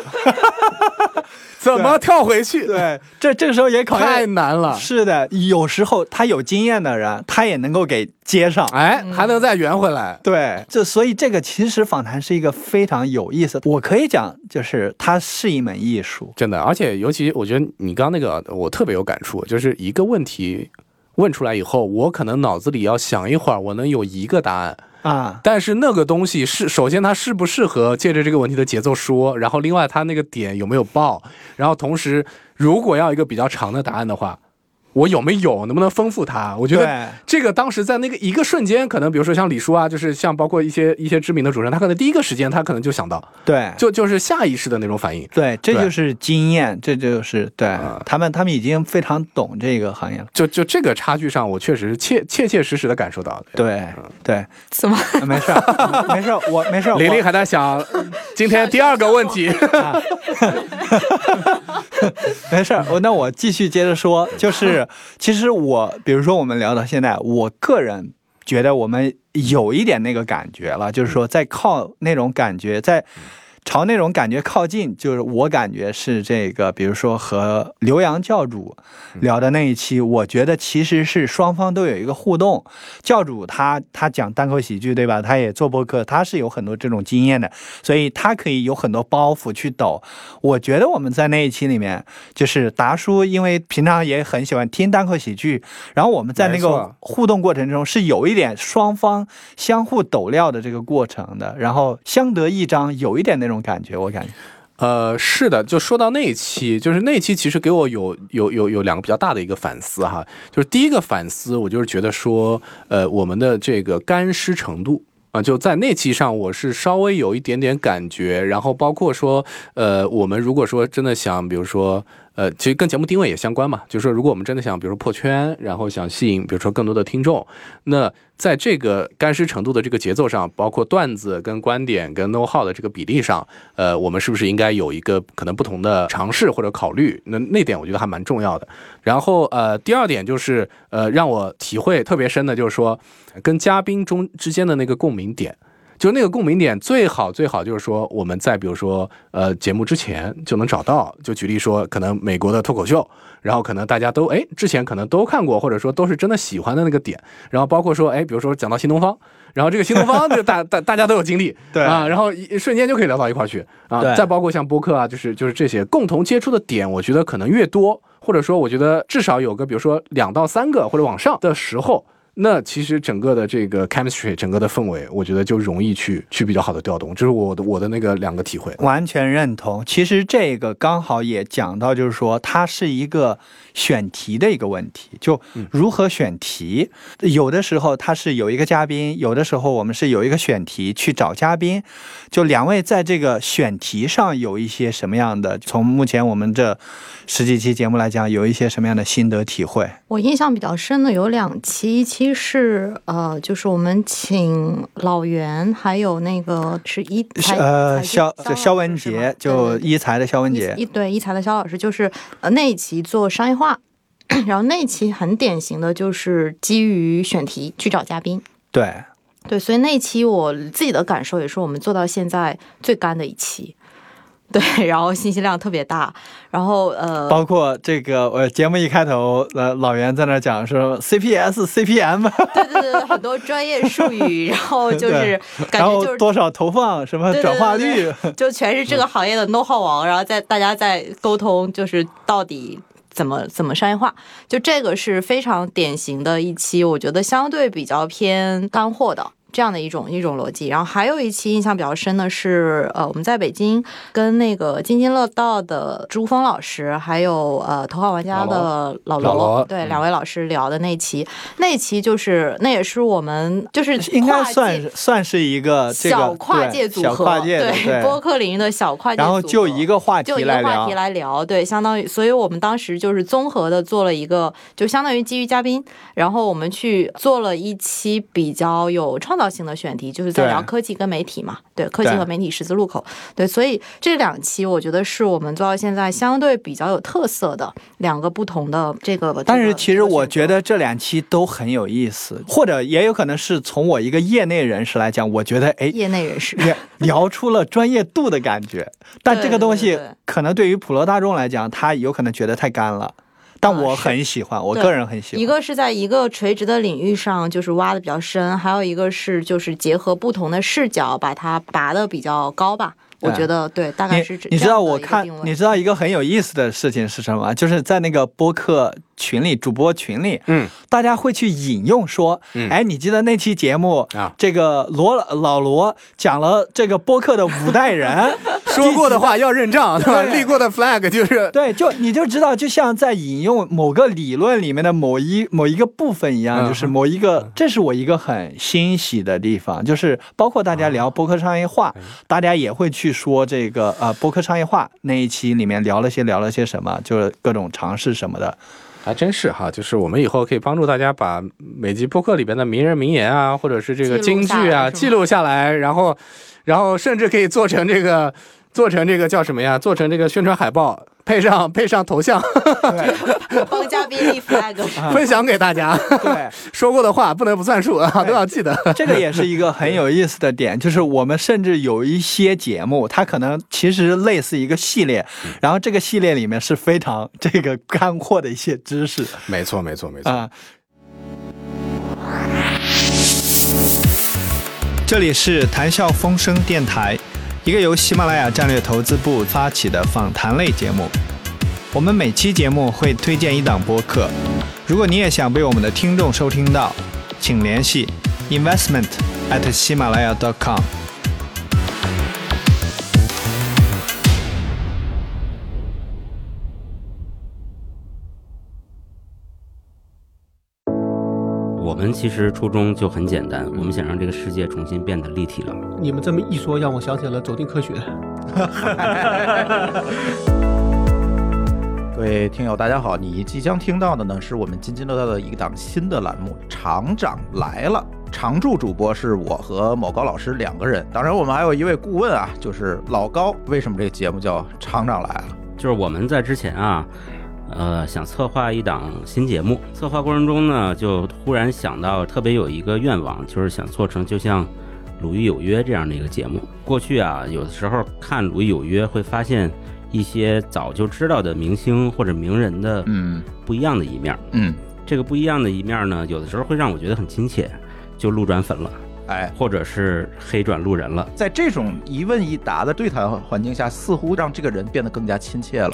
怎么跳回去？对，这这个时候也考太。难了。是的，有时候他有经验的人，他也能够给接上。哎，还能再圆回来。对，这所以这个其实访谈是一个非常有意思，我可以讲，就是它是一门艺术。真的，而且尤其我觉得你刚刚那个我特别有感触，就是一个问题问出来以后，我可能脑子里要想一会儿，我能有一个答案。啊，但是那个东西是，首先它适不适合借着这个问题的节奏说，然后另外它那个点有没有爆，然后同时如果要一个比较长的答案的话，我有没有能不能丰富它？我觉得对这个当时在那个一个瞬间，可能比如说像李叔啊，就是像包括一些一些知名的主持人，他可能第一个时间他可能就想到，对，就就是下意识的那种反应。对，这就是经验，这就是对、啊他们，他们已经非常懂这个行业了。就就这个差距上，我确实是切切切实实的感受到的。对对，怎么？啊没事儿，没事儿，我没事玲玲还在想 今天第二个问题，没事儿，我那我继续接着说，就是其实我，比如说我们聊到现在，我个人觉得我们有一点那个感觉了，就是说在靠那种感觉，在朝那种感觉靠近，就是我感觉是这个，比如说和刘洋教主聊的那一期，我觉得其实是双方都有一个互动。教主他他讲单口喜剧对吧？他也做播客，他是有很多这种经验的，所以他可以有很多包袱去抖。我觉得我们在那一期里面，就是达叔，因为平常也很喜欢听单口喜剧，然后我们在那个互动过程中是有一点双方相互抖料的这个过程的，然后相得益彰，有一点那种种感觉，我感觉。呃，是的，就说到那一期，就是那一期其实给我有有有有两个比较大的一个反思哈，就是第一个反思，我就是觉得说，呃，我们的这个干湿程度。啊，就在那期上，我是稍微有一点点感觉，然后包括说，呃，我们如果说真的想，比如说，呃，其实跟节目定位也相关嘛，就是说，如果我们真的想，比如说破圈，然后想吸引，比如说更多的听众，那在这个干湿程度的这个节奏上，包括段子跟观点跟 know how 的这个比例上，呃，我们是不是应该有一个可能不同的尝试或者考虑？那那点我觉得还蛮重要的。然后呃，第二点就是呃，让我体会特别深的就是说，跟嘉宾中之间的那个共鸣点。就那个共鸣点最好最好就是说我们在比如说呃节目之前就能找到，就举例说可能美国的脱口秀，然后可能大家都哎之前可能都看过，或者说都是真的喜欢的那个点，然后包括说哎比如说讲到新东方，然后这个新东方就大大大家都有经历，对啊，然后一瞬间就可以聊到一块去啊，再包括像播客啊，就是就是这些共同接触的点，我觉得可能越多，或者说我觉得至少有个比如说两到三个或者往上的时候。那其实整个的这个 chemistry，整个的氛围，我觉得就容易去去比较好的调动，这是我的我的那个两个体会。完全认同。其实这个刚好也讲到，就是说它是一个选题的一个问题，就如何选题。有的时候它是有一个嘉宾，有的时候我们是有一个选题去找嘉宾。就两位在这个选题上有一些什么样的？从目前我们这十几期节目来讲，有一些什么样的心得体会？我印象比较深的有两期，一期期是呃，就是我们请老袁，还有那个是一财呃，肖肖文杰，就一财的肖文杰一，一对一财的肖老师，就是呃那一期做商业化，然后那一期很典型的就是基于选题去找嘉宾。对，对，所以那一期我自己的感受也是我们做到现在最干的一期。对，然后信息量特别大，然后呃，包括这个我节目一开头，呃老袁在那讲说 CPS、CPM，对对对，很多专业术语，然后 就是感觉就是多少投放，什么转化对率，就全是这个行业的 know how 王，然后在大家在沟通，就是到底怎么怎么商业化，就这个是非常典型的一期，我觉得相对比较偏干货的。这样的一种一种逻辑，然后还有一期印象比较深的是，呃，我们在北京跟那个津津乐道的朱峰老师，还有呃头号玩家的老老罗对嗯。两位老师聊的那期，那期就是那也是我们就是应该算是算是一个这个小跨界组合，跨界的对播客领域的小跨界组合，然后就一个话题来聊一个话题，来聊，对，相当于，所以我们当时就是综合的做了一个，就相当于基于嘉宾，然后我们去做了一期比较有创造性的选题，就是在聊科技跟媒体嘛，对，科技和媒体十字路口，对，所以这两期我觉得是我们做到现在相对比较有特色的两个不同的这个。但是其实我觉。得这两期都很有意思，或者也有可能是从我一个业内人士来讲，我觉得哎，业内人士，聊聊出了专业度的感觉。但这个东西可能对于普罗大众来讲，他有可能觉得太干了。但我很喜欢，我个人很喜欢。一个是在一个垂直的领域上，就是挖的比较深，还有一个是就是结合不同的视角，把它拔的比较高吧。我觉得对，大概是这你知这样的一个道我看你知道一个很有意思的事情是什么？就是在那个播客群里，主播群里，嗯，大家会去引用说，嗯。哎，你记得那期节目啊。这个罗老罗讲了这个播客的五代人，说过的话要认账，对。吧？立过的 flag 就是。对，就你就知道，就像在引用某个理论里面的某一某一个部分一样，嗯。就是某一个，这是我一个很欣喜的地方，就是包括大家聊播客商业化，大家也会去说这个呃播客商业化那一期里面聊了些聊了些什么，就是各种尝试什么的。还真是哈，就是我们以后可以帮助大家把每集播客里边的名人名言啊，或者是这个记录金句啊记录下来，然后，然后甚至可以做成这个，做成这个叫什么呀？做成这个宣传海报，配上配上头像，对帮嘉宾立 flag，分享给大家。对，说过的话不能不算数啊，都要记得。这个也是一个很有意思的点，就是我们甚至有一些节目，它可能其实类似一个系列，然后这个系列里面是非常这个干货的一些知识没错，没错，没错。啊。这里是谈笑风生电台，一个由喜马拉雅战略投资部发起的访谈类节目。我们每期节目会推荐一档播客，如果你也想被我们的听众收听到，请联系 investment at 喜马拉雅 .com。们其实初衷就很简单，我们想让这个世界重新变得立体了。你们这么一说，让我想起了走进科学。各位听友，大家好！你即将听到的呢，是我们津津乐道的一档新的栏目《厂长来了》。常驻主播是我和某高老师两个人，当然我们还有一位顾问啊，就是老高。为什么这个节目叫《厂长来了》？就是我们在之前啊，呃，想策划一档新节目，策划过程中呢，就忽然想到特别有一个愿望，就是想做成就像《鲁豫有约》这样的一个节目。过去啊，有的时候看《鲁豫有约》会发现一些早就知道的明星或者名人的嗯不一样的一面。嗯，这个不一样的一面呢，有的时候会让我觉得很亲切，就路转粉了，哎，或者是黑转路人了。在这种一问一答的对谈环境下，似乎让这个人变得更加亲切了。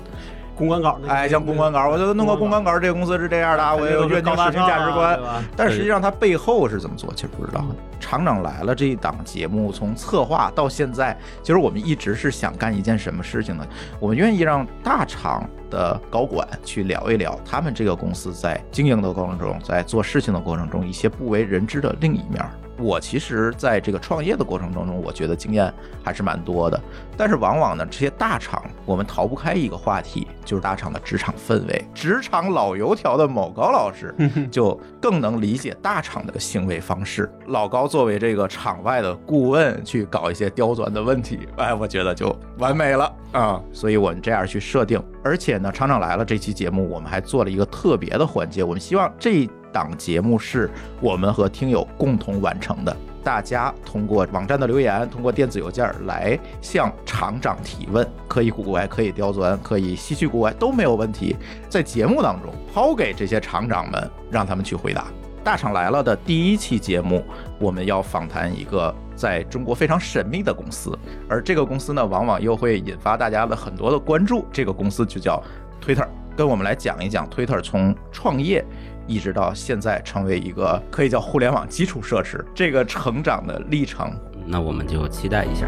公关稿那，哎，像公关稿，我就弄个公关稿，这个公司是这样的啊，我有愿景、使命、价值观。但实际上它背后是怎么做，其实不知道。厂长来了这一档节目，从策划到现在，其实我们一直是想干一件什么事情呢？我们愿意让大厂的高管去聊一聊他们这个公司在经营的过程中，在做事情的过程中一些不为人知的另一面儿。我其实在这个创业的过程当中，我觉得经验还是蛮多的。但是往往呢，这些大厂我们逃不开一个话题，就是大厂的职场氛围。职场老油条的某高老师 就更能理解大厂的行为方式。老高作为这个场外的顾问，去搞一些刁钻的问题，哎，我觉得就完美了啊！所以我们这样去设定，而且呢，厂长来了这期节目，我们还做了一个特别的环节，我们希望这档节目是我们和听友共同完成的。大家通过网站的留言，通过电子邮件来向厂长提问，可以古怪，可以刁钻，可以稀奇古怪都没有问题。在节目当中抛给这些厂长们，让他们去回答。大厂来了的第一期节目，我们要访谈一个在中国非常神秘的公司，而这个公司呢，往往又会引发大家的很多的关注。这个公司就叫 Twitter，跟我们来讲一讲 Twitter 从创业。一直到现在成为一个可以叫互联网基础设施，这个成长的历程，那我们就期待一下。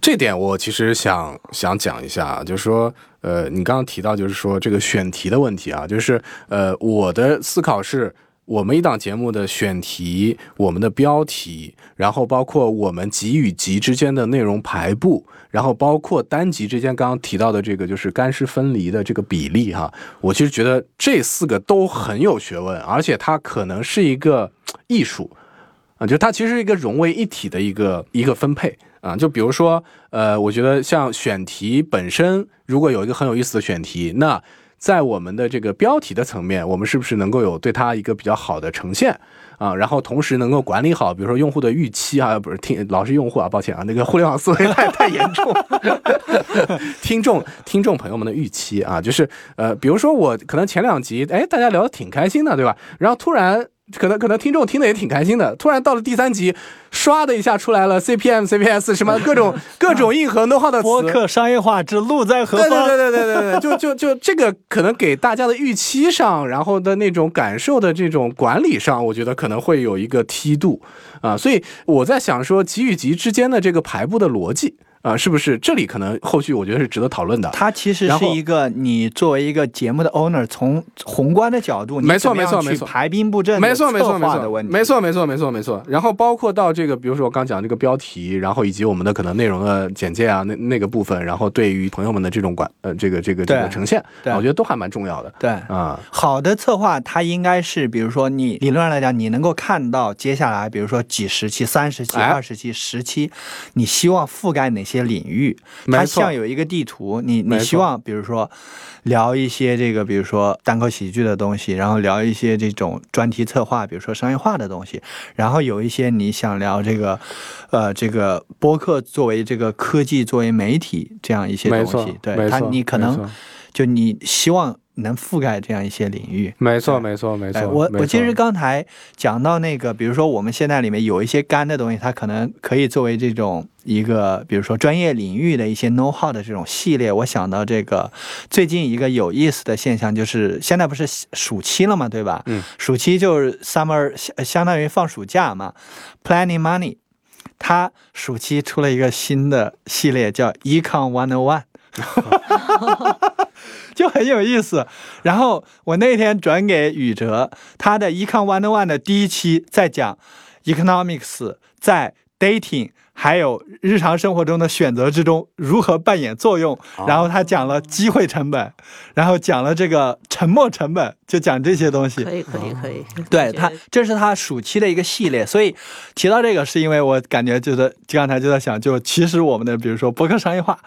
这点我其实想想讲一下，就是说，呃，你刚刚提到就是说这个选题的问题啊，就是呃，我的思考是。我们一档节目的选题、我们的标题，然后包括我们集与集之间的内容排布，然后包括单集之间刚刚提到的这个就是干湿分离的这个比例哈，我其实觉得这四个都很有学问，而且它可能是一个艺术啊，就它其实是一个融为一体的一个一个分配啊，就比如说呃，我觉得像选题本身，如果有一个很有意思的选题，那。在我们的这个标题的层面，我们是不是能够有对它一个比较好的呈现啊？然后同时能够管理好，比如说用户的预期啊，不是听老是用户啊，抱歉啊，那个互联网思维太太严重，听众听众朋友们的预期啊，就是呃，比如说我可能前两集哎大家聊的挺开心的，对吧？然后突然。可能可能听众听的也挺开心的，突然到了第三集，唰的一下出来了 CPM、CPS 什么 各种各种硬核 know how 的播客商业化之路在何方？对对对对对对，就就就这个可能给大家的预期上，然后的那种感受的这种管理上，我觉得可能会有一个梯度啊，所以我在想说集与集之间的这个排布的逻辑。啊，是不是这里可能后续我觉得是值得讨论的？它其实是一个你作为一个节目的 owner，从宏观的角度，没错没错没错，排兵布阵，没错没错没错的问题，没错没错没错没错。然后包括到这个，比如说我刚讲这个标题，然后以及我们的可能内容的简介啊，那那个部分，然后对于朋友们的这种管呃这个这个这个呈现，我觉得都还蛮重要的。对啊，好的策划它应该是，比如说你理论上来讲，你能够看到接下来，比如说几十期、三十期、二十期、十期，你希望覆盖哪些领域？它像有一个地图，你你希望比如说聊一些这个，比如说单口喜剧的东西，然后聊一些这种专题策划，比如说商业化的东西，然后有一些你想聊这个，呃，这个播客作为这个科技作为媒体这样一些东西，对它你可能就你希望。能覆盖这样一些领域，没错，没错，没错。我我其实刚才讲到那个，比如说我们现在里面有一些干的东西，它可能可以作为这种一个，比如说专业领域的一些 know how 的这种系列。我想到这个最近一个有意思的现象，就是现在不是暑期了嘛，对吧？嗯。暑期就是 summer，相相当于放暑假嘛。Planning Money，它暑期出了一个新的系列，叫 Econ One O One。就很有意思，然后我那天转给宇哲，他的 Econ One One 的第一期在讲 economics 在 dating 还有日常生活中的选择之中如何扮演作用，然后他讲了机会成本，然后讲了这个沉没成本，就讲这些东西。可以可以可以，对他这是他暑期的一个系列，所以提到这个是因为我感觉就是刚才就在想，就其实我们的比如说博客商业化。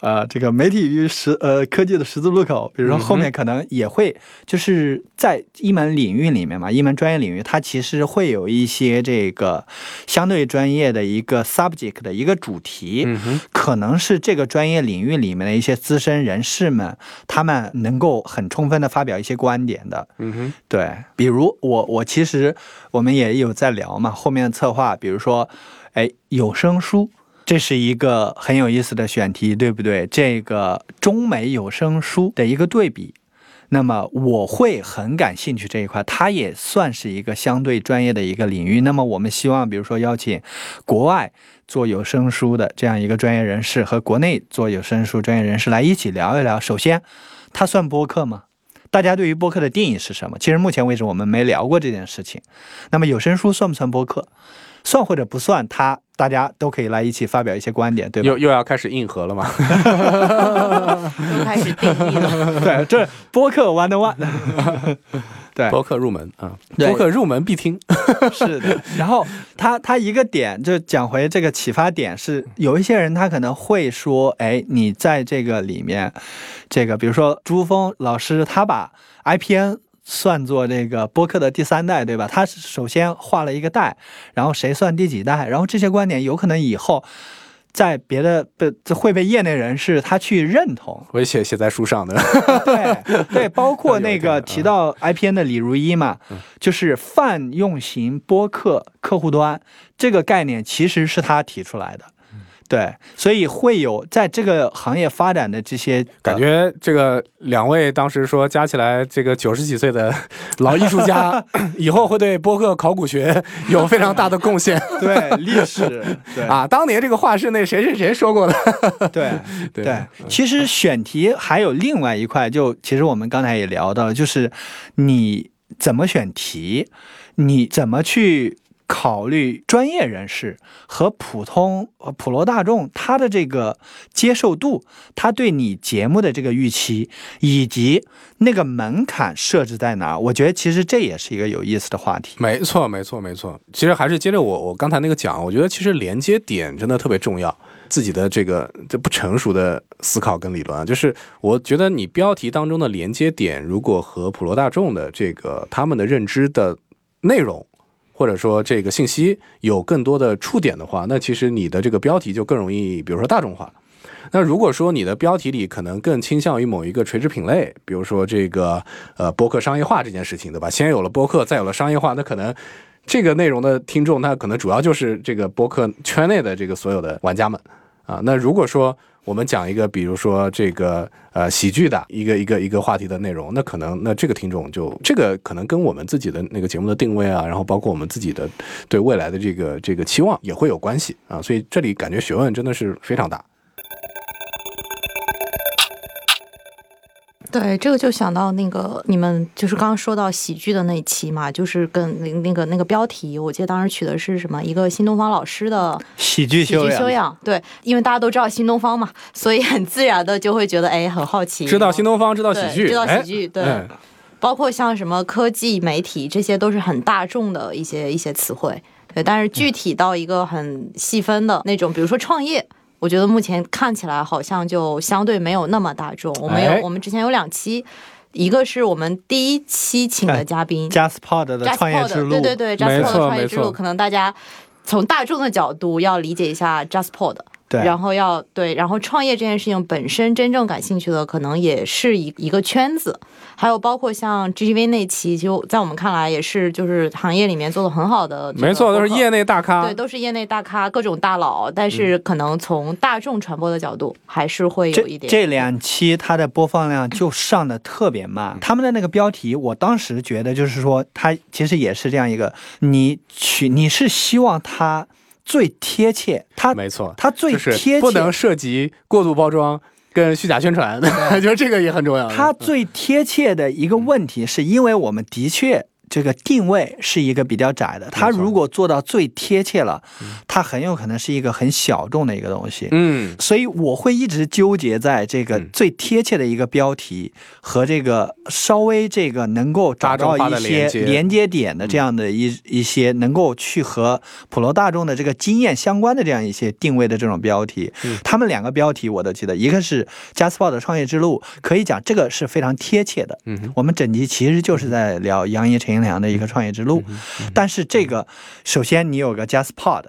呃，这个媒体与十呃科技的十字路口，比如说后面可能也会就是在一门领域里面嘛，一门专业领域，它其实会有一些这个相对专业的一个 subject 的一个主题，可能是这个专业领域里面的一些资深人士们，他们能够很充分的发表一些观点的。嗯哼，对，比如我我其实我们也有在聊嘛，后面的策划，比如说，哎，有声书。这是一个很有意思的选题，对不对？这个中美有声书的一个对比，那么我会很感兴趣这一块，它也算是一个相对专业的一个领域。那么我们希望，比如说邀请国外做有声书的这样一个专业人士和国内做有声书专业人士来一起聊一聊。首先，它算播客吗？大家对于播客的定义是什么？其实目前为止我们没聊过这件事情。那么有声书算不算播客？算或者不算，它大家都可以来一起发表一些观点，对吧？又又要开始硬核了吗？又开始定义了。对，这播客 one on one。对，播客入门啊，对播客入门必听。是的，然后他他一个点就讲回这个启发点是，有一些人他可能会说，哎，你在这个里面，这个比如说朱峰老师，他把 IPN 算作这个播客的第三代，对吧？他首先画了一个代，然后谁算第几代，然后这些观点有可能以后。在别的被会被业内人士他去认同，我也写写在书上的。对对，包括那个提到 IPN 的李如一嘛，就是泛用型播客客户端这个概念，其实是他提出来的。对，所以会有在这个行业发展的这些感觉。这个两位当时说加起来这个九十几岁的老艺术家，以后会对播客考古学有非常大的贡献。对历史，对啊，当年这个话是那谁谁谁说过的。对对，其实选题还有另外一块，就其实我们刚才也聊到了，就是你怎么选题，你怎么去。考虑专业人士和普通普罗大众他的这个接受度，他对你节目的这个预期，以及那个门槛设置在哪儿？我觉得其实这也是一个有意思的话题。没错，没错，没错。其实还是接着我我刚才那个讲，我觉得其实连接点真的特别重要。自己的这个这不成熟的思考跟理论啊，就是我觉得你标题当中的连接点，如果和普罗大众的这个他们的认知的内容。或者说这个信息有更多的触点的话，那其实你的这个标题就更容易，比如说大众化。那如果说你的标题里可能更倾向于某一个垂直品类，比如说这个呃播客商业化这件事情，对吧？先有了播客，再有了商业化，那可能这个内容的听众，那可能主要就是这个播客圈内的这个所有的玩家们啊。那如果说我们讲一个，比如说这个呃喜剧的一个一个一个话题的内容，那可能那这个听众就这个可能跟我们自己的那个节目的定位啊，然后包括我们自己的对未来的这个这个期望也会有关系啊，所以这里感觉学问真的是非常大。对，这个就想到那个你们就是刚刚说到喜剧的那一期嘛，就是跟那那个那个标题，我记得当时取的是什么？一个新东方老师的喜剧喜剧修养。对，因为大家都知道新东方嘛，所以很自然的就会觉得哎，很好奇。知道新东方，知道喜剧，知道喜剧，对。包括像什么科技媒体，这些都是很大众的一些一些词汇。对，但是具体到一个很细分的那种，比如说创业。我觉得目前看起来好像就相对没有那么大众。我们有，我们之前有两期，一个是我们第一期请的嘉宾，Jasper 的创业之路，对对对，Jasper 的创业之路，可能大家从大众的角度要理解一下 Jasper 的。对，然后要对，然后创业这件事情本身真正感兴趣的，可能也是一一个圈子，还有包括像 GGV 那期，就在我们看来也是就是行业里面做的很好的，没错，都是业内大咖，对，都是业内大咖，各种大佬，但是可能从大众传播的角度，还是会有一点。这两期它的播放量就上的特别慢，他们的那个标题，我当时觉得就是说，它其实也是这样一个，你去你是希望它。最贴切，它没错，它最贴切，不能涉及过度包装跟虚假宣传，觉得这个也很重要。它最贴切的一个问题，是因为我们的确。这个定位是一个比较窄的，它如果做到最贴切了，它很有可能是一个很小众的一个东西。嗯，所以我会一直纠结在这个最贴切的一个标题和这个稍微这个能够找到一些连接。点的这样的一一些能够去和普罗大众的这个经验相关的这样一些定位的这种标题。他们两个标题我都记得，一个是加斯鲍的创业之路，可以讲这个是非常贴切的。嗯，我们整集其实就是在聊杨怡陈。良的一个创业之路，但是这个首先你有个 JustPod，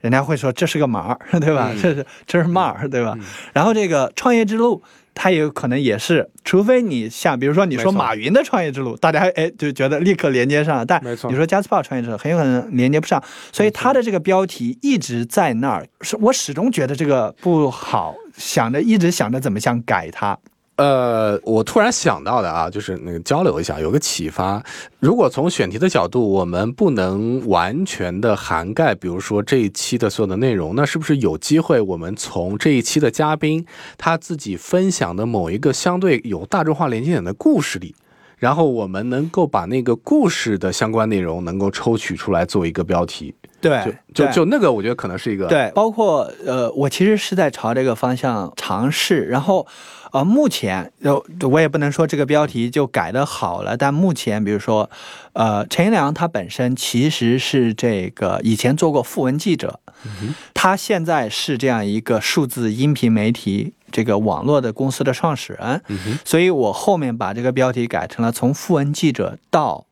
人家会说这是个码儿，对吧？这是这是码儿，对吧？然后这个创业之路，它也有可能也是，除非你像比如说你说马云的创业之路，大家哎就觉得立刻连接上了，但你说 JustPod 创业之路很有可能连接不上，所以他的这个标题一直在那儿，是我始终觉得这个不好，想着一直想着怎么想改它。呃，我突然想到的啊，就是那个交流一下，有个启发。如果从选题的角度，我们不能完全的涵盖，比如说这一期的所有的内容，那是不是有机会，我们从这一期的嘉宾他自己分享的某一个相对有大众化连接点的故事里，然后我们能够把那个故事的相关内容能够抽取出来做一个标题，对，就就就那个，我觉得可能是一个对，包括呃，我其实是在朝这个方向尝试，然后呃，目前就我也不能说这个标题就改的好了，但目前比如说呃，陈一良他本身其实是这个以前做过副文记者，他现在是这样一个数字音频媒体这个网络的公司的创始人，所以我后面把这个标题改成了从副文记者到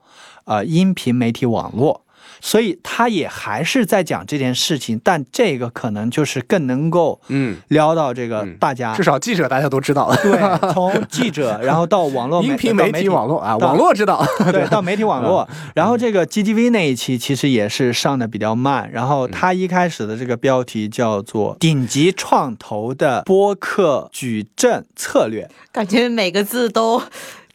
呃音频媒体网络。所以他也还是在讲这件事情，但这个可能就是更能够嗯，撩到这个嗯。大家。至少记者大家都知道了，对，从记者 然后到网络媒音频媒体网络啊，网络知道，对，到媒体网络。然后这个 GTV 那一期其实也是上的比较慢，然后他一开始的这个标题叫做“顶级创投的播客矩阵策略感觉每个字都”，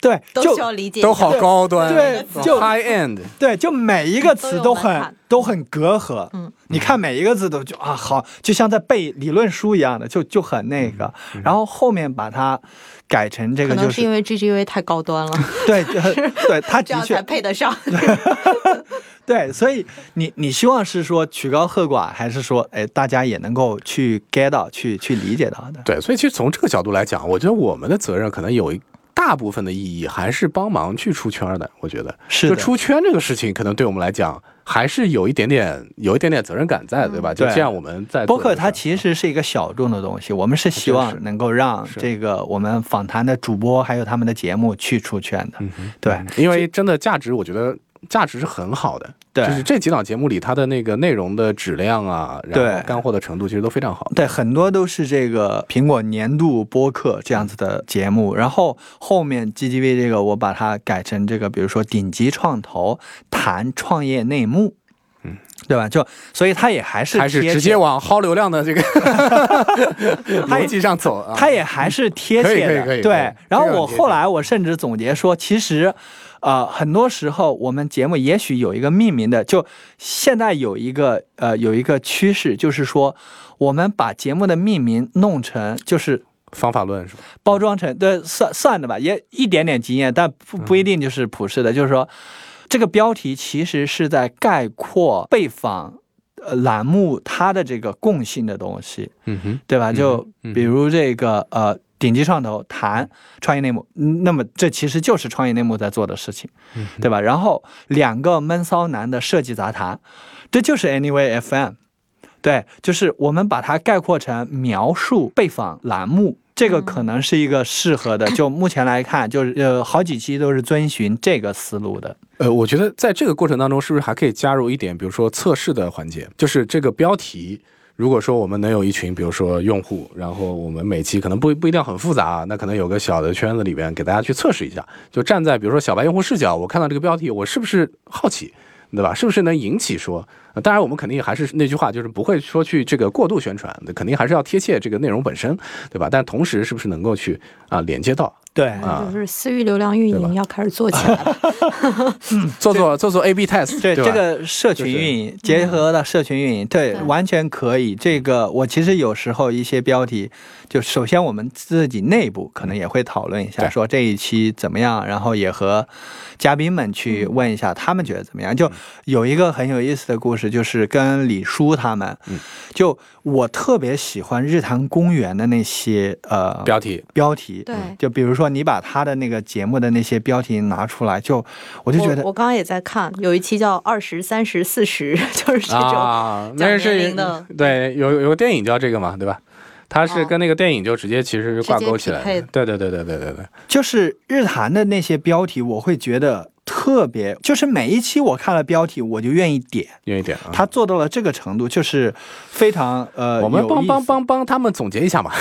对，都就需要理解，都好高端，对就 high end，对，就每一个词都很都很隔阂。嗯，你看每一个字都就啊好，就像在背理论书一样的，就就很那个。然后后面把它改成这个，就是可能因为 GGV 太高端了，对，就 对，他的确配得上。对，所以你你希望是说曲高和寡，还是说哎大家也能够去 get 到、去去理解到的？对，所以其实从这个角度来讲，我觉得我们的责任可能有一大部分的意义还是帮忙去出圈的。我觉得，是就出圈这个事情，可能对我们来讲还是有一点点有一点点责任感在，对吧？就对这样我们在播客它其实是一个小众的东西，我们是希望能够让这个我们访谈的主播还有他们的节目去出圈的。对嗯因为真的价值，我觉得价值是很好的。对就是这几档节目里，它的那个内容的质量啊，然对后干货的程度，其实都非常好。对，很多都是这个苹果年度播客这样子的节目，然后后面 GTV 这个我把它改成这个，比如说顶级创投谈创业内幕，嗯，对吧？就所以他也还是还是直接往薅流量的这个 逻辑上走啊。它也还是贴切的，对。然后我后来我甚至总结说，其实，呃，很多时候我们节目也许有一个命名的，就现在有一个呃有一个趋势，就是说我们把节目的命名弄成就是。方法论是吧？包装成对算算的吧，也一点点经验，但不不一定就是普世的。就是说，这个标题其实是在概括被访呃栏目它的这个共性的东西。嗯哼，对吧？就嗯比如这个呃，顶级创投谈创业内幕，嗯那么这其实就是创业内幕在做的事情，嗯对吧？然后两个闷骚男的设计杂谈，这就是 Anyway FM，对，就是我们把它概括成描述被访栏目。这个可能是一个适合的，就目前来看，就是呃好几期都是遵循这个思路的。呃，我觉得在这个过程当中，是不是还可以加入一点，比如说测试的环节？就是这个标题，如果说我们能有一群，比如说用户，然后我们每期可能不不一定很复杂啊，那可能有个小的圈子里边给大家去测试一下，就站在比如说小白用户视角，我看到这个标题，我是不是好奇？对吧？是不是能引起说？呃当然，我们肯定还是那句话，就是不会说去这个过度宣传，肯定还是要贴切这个内容本身，对吧？但同时，是不是能够去啊连接到，对，啊就是私域流量运营要开始做起来了。做做做做 A/B test，对对这个社群就是运营结合到社群运营，对，对完全可以。这个我其实有时候一些标题，就首先我们自己内部可能也会讨论一下，说这一期怎么样，然后也和嘉宾们去问一下他们觉得怎么样。就有一个很有意思的故事，就是跟李叔他们，嗯就我特别喜欢日坛公园的那些呃标题，标题，对，就比如说你把他的那个节目的那些标题拿出来，就我就觉得我我刚刚也在看，有一期叫二十三十四十，就是这种。啊，讲那是年龄的对，有有个电影叫这个嘛，对吧？它是哦跟那个电影就直接其实是挂钩起来的。对对对对对对对，就是日韩的那些标题，我会觉得特别，就是每一期我看了标题，我就愿意点。愿意点啊。他做到了这个程度，就是非常呃，我们帮。帮帮帮他们总结一下嘛，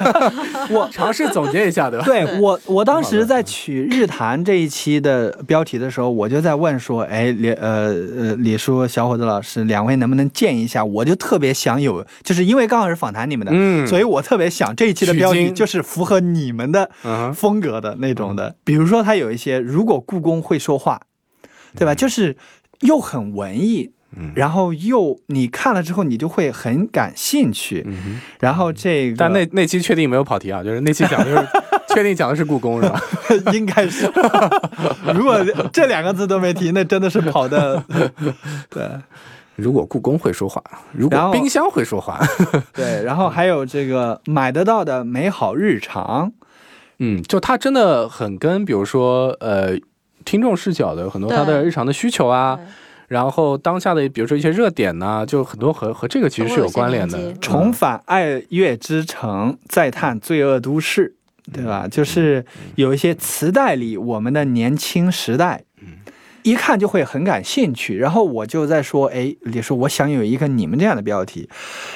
我尝试总结一下，对吧？对我，我当时在取日坛这一期的标题的时候，我就在问说，哎，李呃呃李叔、小伙子老师，两位能不能建议一下？我就特别想有，就是因为刚好是访谈你们的，嗯所以我特别想这一期的标题就是符合你们的风格的那种的。比如说，他有一些如果故宫会说话，对吧？就是又很文艺，嗯然后又你看了之后你就会很感兴趣。嗯。然后这个，但那那期确定没有跑题啊，就是那期讲的就是 确定讲的是故宫是吧？应该是。如果这两个字都没提，那真的是跑的。对，如果故宫会说话，如果冰箱会说话，对，然后还有这个买得到的美好日常，嗯，就它真的很跟，比如说呃，听众视角的很多他的日常的需求啊。然后当下的，比如说一些热点呢，就很多和和这个其实是有关联的。重返爱乐之城，再探罪恶都市，对吧？就是有一些磁带里我们的年轻时代。一看就会很感兴趣，然后我就在说，哎，李叔，我想有一个你们这样的标题，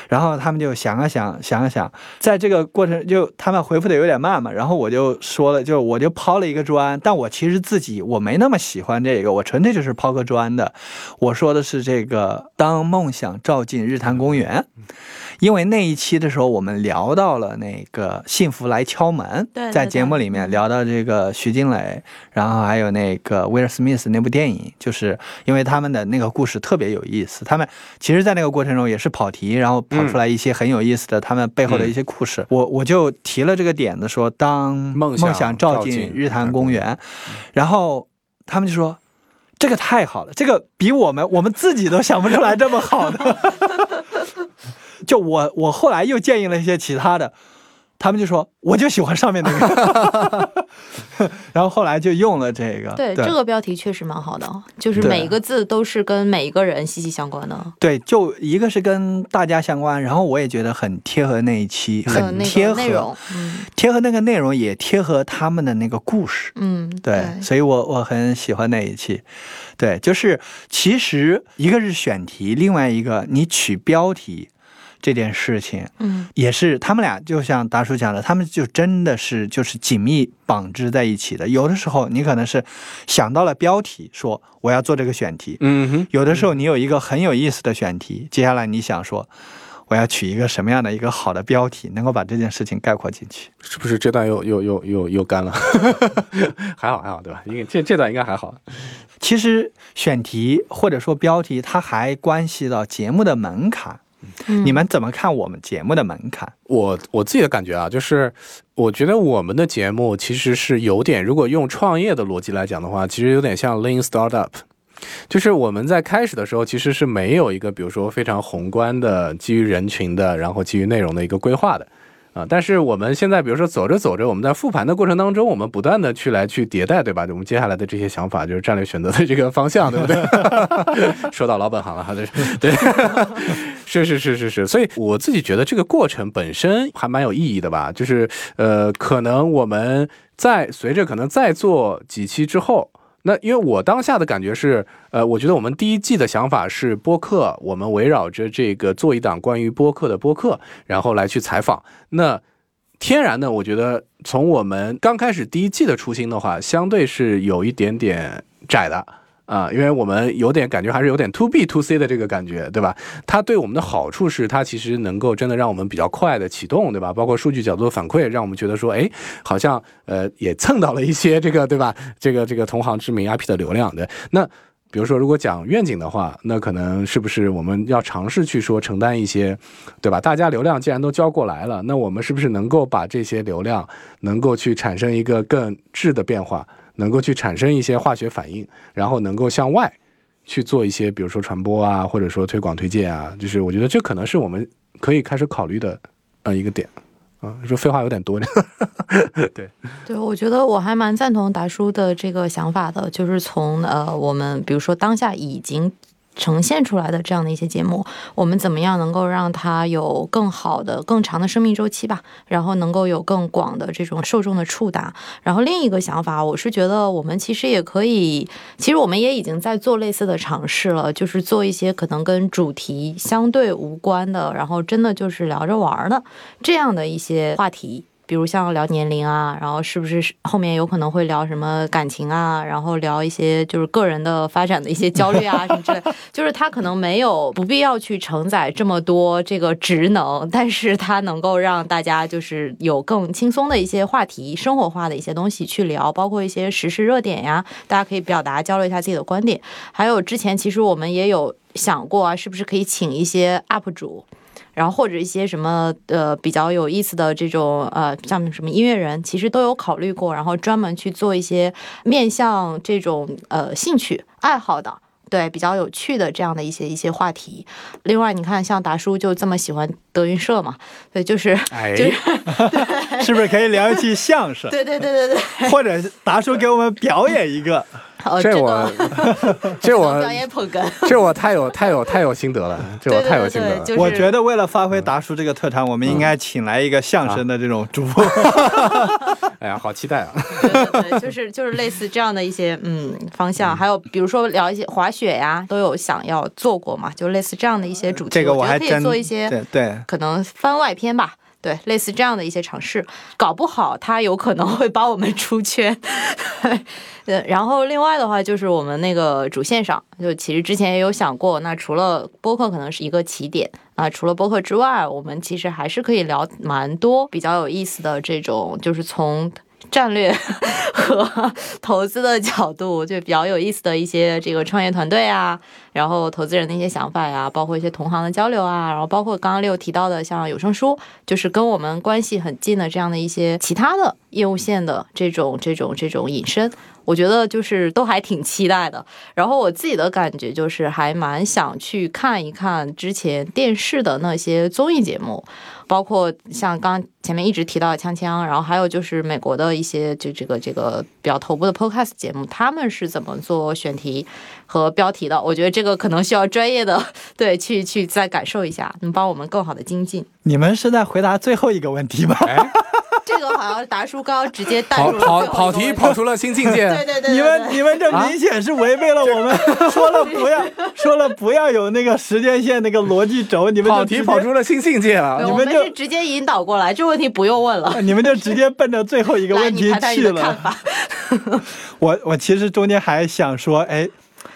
然后他们就想啊想，想啊想，在这个过程就他们回复的有点慢嘛，然后我就说了，就我就抛了一个砖，但我其实自己我没那么喜欢这个，我纯粹就是抛个砖的，我说的是这个当梦想照进日坛公园。因为那一期的时候，我们聊到了那个幸福来敲门，在节目里面聊到这个徐静蕾，然后还有那个威尔·史密斯那部电影，就是因为他们的那个故事特别有意思。他们其实，在那个过程中也是跑题，然后跑出来一些很有意思的他们背后的一些故事。我我就提了这个点子，说当梦想照进日坛公园，然后他们就说这个太好了，这个比我们我们自己都想不出来这么好的。就我，我后来又建议了一些其他的，他们就说我就喜欢上面那个，然后后来就用了这个。对，这个标题确实蛮好的，就是每一个字都是跟每一个人息息相关的。对，就一个是跟大家相关，然后我也觉得很贴合那一期，很贴合，贴合那个内容，也贴合他们的那个故事。嗯，对，所以我我很喜欢那一期。对，就是其实一个是选题，另外一个你取标题。这件事情，嗯，也是他们俩就像达叔讲的，他们就真的是就是紧密绑织在一起的。有的时候你可能是想到了标题，说我要做这个选题，嗯哼；有的时候你有一个很有意思的选题，接下来你想说我要取一个什么样的一个好的标题，能够把这件事情概括进去。是不是这段又又又又又干了？还好还好，对吧？因为这这段应该还好。其实选题或者说标题，它还关系到节目的门槛。你们怎么看我们节目的门槛？我我自己的感觉啊，就是我觉得我们的节目其实是有点，如果用创业的逻辑来讲的话，其实有点像 Lean Startup，就是我们在开始的时候其实是没有一个，比如说非常宏观的基于人群的，然后基于内容的一个规划的。啊！但是我们现在，比如说走着走着，我们在复盘的过程当中，我们不断的去来去迭代，对吧？我们接下来的这些想法，就是战略选择的这个方向，对不对？说到老本行了，哈，对对，是是是是是。所以我自己觉得这个过程本身还蛮有意义的吧。就是呃，可能我们在随着可能再做几期之后。那因为我当下的感觉是，呃，我觉得我们第一季的想法是播客，我们围绕着这个做一档关于播客的播客，然后来去采访。那天然的，我觉得从我们刚开始第一季的初心的话，相对是有一点点窄的。啊，因为我们有点感觉还是有点 to B to C 的这个感觉，对吧？它对我们的好处是，它其实能够真的让我们比较快的启动，对吧？包括数据角度的反馈，让我们觉得说，哎，好像呃也蹭到了一些这个，对吧？这个这个同行知名 IP 的流量的。那比如说，如果讲愿景的话，那可能是不是我们要尝试去说承担一些，对吧？大家流量既然都交过来了，那我们是不是能够把这些流量能够去产生一个更质的变化？能够去产生一些化学反应，然后能够向外去做一些，比如说传播啊，或者说推广推荐啊，就是我觉得这可能是我们可以开始考虑的呃一个点啊。说废话有点多，对对，我觉得我还蛮赞同达叔的这个想法的，就是从呃我们比如说当下已经。呈现出来的这样的一些节目，我们怎么样能够让它有更好的、更长的生命周期吧？然后能够有更广的这种受众的触达。然后另一个想法，我是觉得我们其实也可以，其实我们也已经在做类似的尝试了，就是做一些可能跟主题相对无关的，然后真的就是聊着玩的这样的一些话题。比如像聊年龄啊，然后是不是后面有可能会聊什么感情啊，然后聊一些就是个人的发展的一些焦虑啊什么之类，就是他可能没有不必要去承载这么多这个职能，但是他能够让大家就是有更轻松的一些话题、生活化的一些东西去聊，包括一些时事热点呀，大家可以表达交流一下自己的观点。还有之前其实我们也有想过啊，是不是可以请一些 UP 主。然后或者一些什么呃比较有意思的这种呃像什么音乐人，其实都有考虑过，然后专门去做一些面向这种呃兴趣爱好的。对，比较有趣的这样的一些一些话题。另外，你看，像达叔就这么喜欢德云社嘛？对，就是，哎，就是，是不是可以聊一期相声？对对对对对。或者达叔给我们表演一个。哦，这我，这我表演捧哏，这我太有太有太有心得了，这我太有心得了。我觉得为了发挥达叔这个特长，我们应该请来一个相声的这种主播。哎呀，好期待啊！对对，就是就是类似这样的一些嗯方向，还有比如说聊一些滑雪呀，都有想要做过嘛，就类似这样的一些主题，这个我还可以做一些对对，可能番外篇吧。对，类似这样的一些尝试，搞不好他有可能会把我们出圈。对，然后另外的话就是我们那个主线上，就其实之前也有想过，那除了播客可能是一个起点啊，除了播客之外，我们其实还是可以聊蛮多比较有意思的这种，就是从。战略和投资的角度，就比较有意思的一些这个创业团队啊，然后投资人的一些想法呀，包括一些同行的交流啊，然后包括刚刚六提到的像有声书，就是跟我们关系很近的这样的一些其他的业务线的这种这种这种引申，我觉得就是都还挺期待的。然后我自己的感觉就是还蛮想去看一看之前电视的那些综艺节目。包括像刚前面一直提到的锵锵，然后还有就是美国的一些就这个这个比较头部的 podcast 节目，他们是怎么做选题和标题的？我觉得这个可能需要专业的对去去再感受一下，能帮我们更好的精进。你们是在回答最后一个问题吗？这个好像达叔刚刚直接带入跑跑题跑出了新境界。对对对，你们你们这明显是违背了我们 说了不要说了不要有那个时间线那个逻辑轴，你们跑题跑出了新境界了。你们就直接引导过来，这问题不用问了。你们就直接奔着最后一个问题 去了。我我其实中间还想说，哎。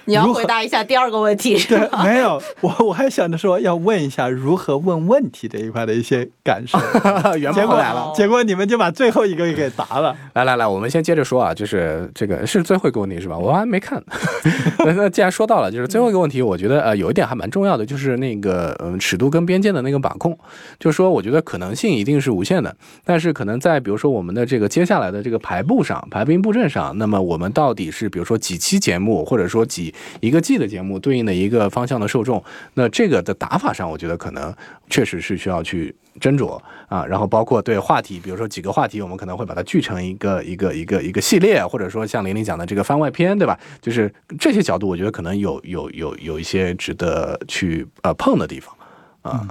你要回答一下第二个问题 是吧？没有，我我还想着说要问一下如何问问题这一块的一些感受。结果来了，结果你们就把最后一个给答了。来来来，我们先接着说啊，就是这个是最后一个问题是吧？我还没看。那既然说到了，就是最后一个问题，我觉得呃有一点还蛮重要的，就是那个嗯尺度跟边界的那个把控。就是说，我觉得可能性一定是无限的，但是可能在比如说我们的这个接下来的这个排布上、排兵布阵上，那么我们到底是比如说几期节目，或者说几一个季的节目对应的一个方向的受众，那这个的打法上，我觉得可能确实是需要去斟酌啊。然后包括对话题，比如说几个话题，我们可能会把它聚成一个一个一个一个系列，或者说像玲玲讲的这个番外篇，对吧？就是这些角度，我觉得可能有有有有一些值得去呃碰的地方啊。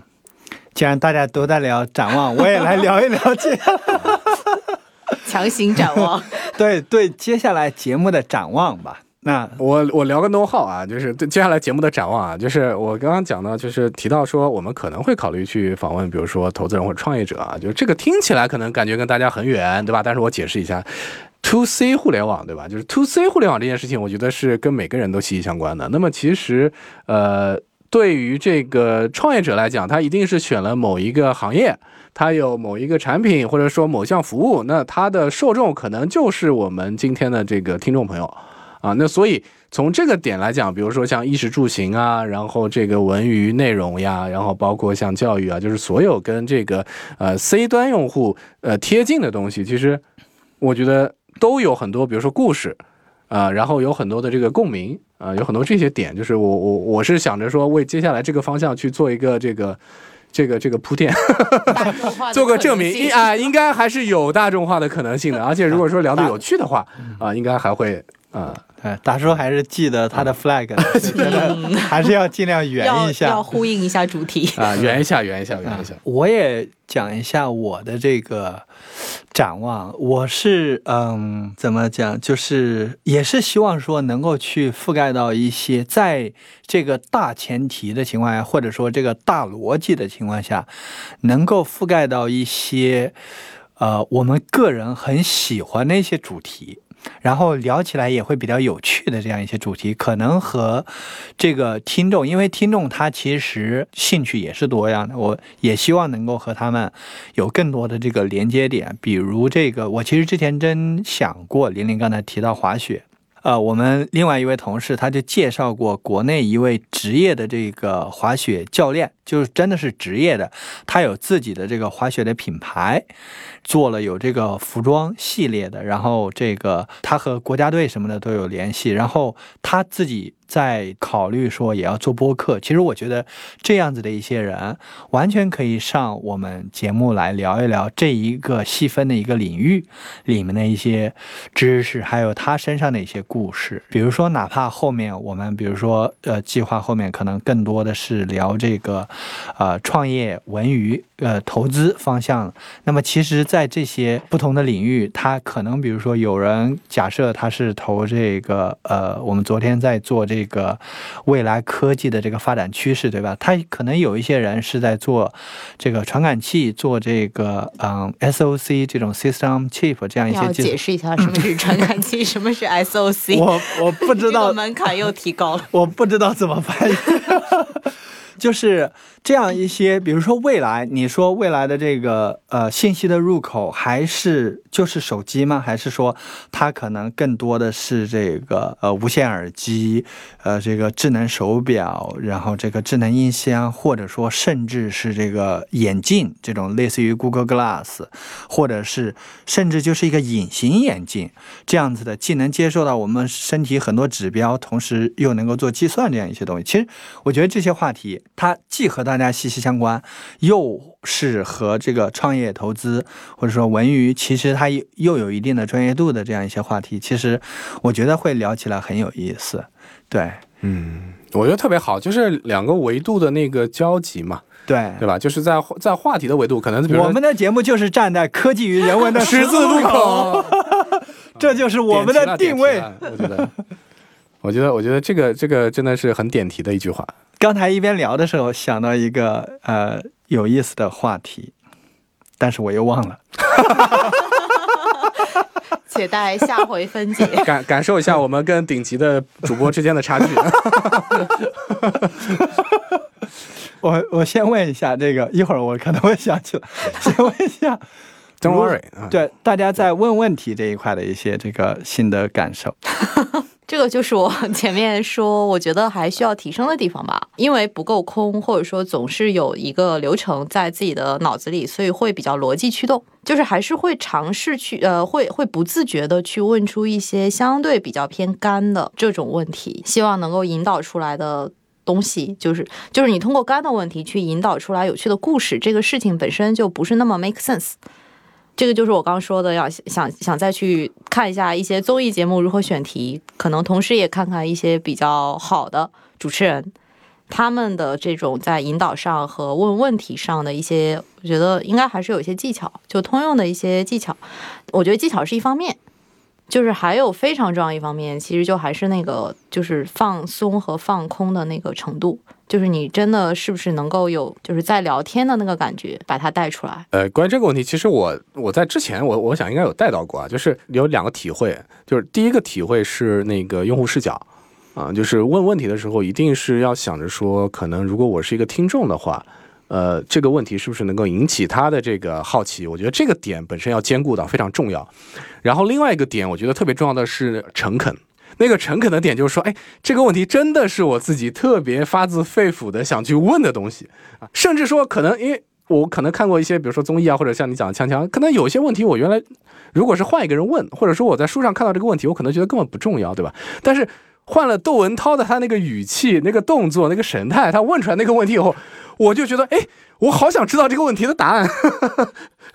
既然大家都在聊展望，我也来聊一聊这强行展望，对对，接下来节目的展望吧。那我我聊个 no 号啊，就是对接下来节目的展望啊，就是我刚刚讲到，就是提到说我们可能会考虑去访问，比如说投资人或者创业者啊，就这个听起来可能感觉跟大家很远，对吧？但是我解释一下，to C 互联网，对吧？就是 to C 互联网这件事情，我觉得是跟每个人都息息相关的。那么其实呃，对于这个创业者来讲，他一定是选了某一个行业，他有某一个产品或者说某项服务，那他的受众可能就是我们今天的这个听众朋友。啊，那所以从这个点来讲，比如说像衣食住行啊，然后这个文娱内容呀，然后包括像教育啊，就是所有跟这个呃 C 端用户呃贴近的东西，其实我觉得都有很多，比如说故事啊，然后有很多的这个共鸣啊，有很多这些点，就是我我我是想着说为接下来这个方向去做一个这个这个这个铺垫，做个证明，应啊应该还是有大众化的可能性的，而且如果说聊的有趣的话啊，应该还会啊。哎，大叔还是记得他的 flag，还是要尽量圆一下，要呼应一下主题 啊，圆一下，圆一下，圆一下。我也讲一下我的这个展望，我是嗯，怎么讲，就是也是希望说能够去覆盖到一些在这个大前提的情况下，或者说这个大逻辑的情况下，能够覆盖到一些呃我们个人很喜欢的一些主题。然后聊起来也会比较有趣的这样一些主题，可能和这个听众，因为听众他其实兴趣也是多样的，我也希望能够和他们有更多的这个连接点。比如这个，我其实之前真想过，玲玲刚才提到滑雪，呃，我们另外一位同事他就介绍过国内一位职业的这个滑雪教练，就是真的是职业的，他有自己的这个滑雪的品牌，做了有这个服装系列的，然后这个他和国家队什么的都有联系，然后他自己。在考虑说也要做播客，其实我觉得这样子的一些人，完全可以上我们节目来聊一聊这一个细分的一个领域里面的一些知识，还有他身上的一些故事。比如说，哪怕后面我们，比如说呃，计划后面可能更多的是聊这个呃创业、文娱、呃投资方向。那么，其实，在这些不同的领域，他可能比如说有人假设他是投这个呃，我们昨天在做这。这个未来科技的这个发展趋势，对吧？他可能有一些人是在做这个传感器，做这个嗯 SOC 这种 System Chip 这样一些。要解释一下什么是传感器，什么是 SOC？我我不知道，门槛又提高了。我不知道怎么翻译。就是这样一些，比如说未来，你说未来的这个呃信息的入口还是就是手机吗？还是说它可能更多的是这个呃无线耳机，呃这个智能手表，然后这个智能音箱，或者说甚至是这个眼镜这种类似于 Google Glass，或者是甚至就是一个隐形眼镜这样子的，既能接受到我们身体很多指标，同时又能够做计算这样一些东西。其实我觉得这些话题。它既和大家息息相关，又是和这个创业投资或者说文娱，其实它又又有一定的专业度的这样一些话题，其实我觉得会聊起来很有意思。对，嗯，我觉得特别好，就是两个维度的那个交集嘛，对对吧？就是在在话题的维度，可能我们的节目就是站在科技与人文的 十字路口，这就是我们的定位。我觉得，我觉得，我觉得这个这个真的是很点题的一句话。刚才一边聊的时候，想到一个呃有意思的话题，但是我又忘了，且待下回分解。感感受一下我们跟顶级的主播之间的差距。我我先问一下这个，一会儿我可能会想起来。先问一下，Don't worry，对大家在问问题这一块的一些这个心得感受。这个就是我 前面说，我觉得还需要提升的地方吧，因为不够空，或者说总是有一个流程在自己的脑子里，所以会比较逻辑驱动，就是还是会尝试去，呃，会会不自觉的去问出一些相对比较偏干的这种问题，希望能够引导出来的东西，就是就是你通过干的问题去引导出来有趣的故事，这个事情本身就不是那么 make sense。这个就是我刚说的，要想想再去看一下一些综艺节目如何选题，可能同时也看看一些比较好的主持人，他们的这种在引导上和问问题上的一些，我觉得应该还是有一些技巧，就通用的一些技巧。我觉得技巧是一方面，就是还有非常重要一方面，其实就还是那个就是放松和放空的那个程度。就是你真的是不是能够有就是在聊天的那个感觉，把它带出来？呃，关于这个问题，其实我我在之前我我想应该有带到过啊，就是有两个体会，就是第一个体会是那个用户视角啊，就是问问题的时候一定是要想着说，可能如果我是一个听众的话，呃，这个问题是不是能够引起他的这个好奇？我觉得这个点本身要兼顾到非常重要。然后另外一个点，我觉得特别重要的是诚恳。那个诚恳的点就是说，哎，这个问题真的是我自己特别发自肺腑的想去问的东西啊，甚至说可能因为我可能看过一些，比如说综艺啊，或者像你讲的锵锵，可能有些问题我原来如果是换一个人问，或者说我在书上看到这个问题，我可能觉得根本不重要，对吧？但是换了窦文涛的他那个语气、那个动作、那个神态，他问出来那个问题以后，我就觉得，哎。我好想知道这个问题的答案，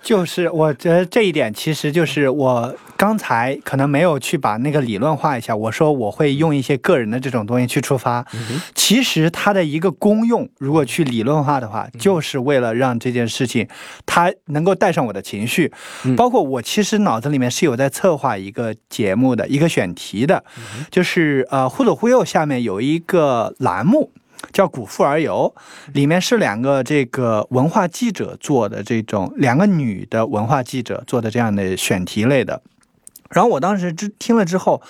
就是我觉得这一点其实就是我刚才可能没有去把那个理论化一下。我说我会用一些个人的这种东西去出发，其实它的一个功用，如果去理论化的话，就是为了让这件事情它能够带上我的情绪。包括我其实脑子里面是有在策划一个节目的一个选题的，就是呃忽左忽右下面有一个栏目。叫《古富而游》，里面是两个这个文化记者做的这种两个女的文化记者做的这样的选题类的。然后我当时之听了之后，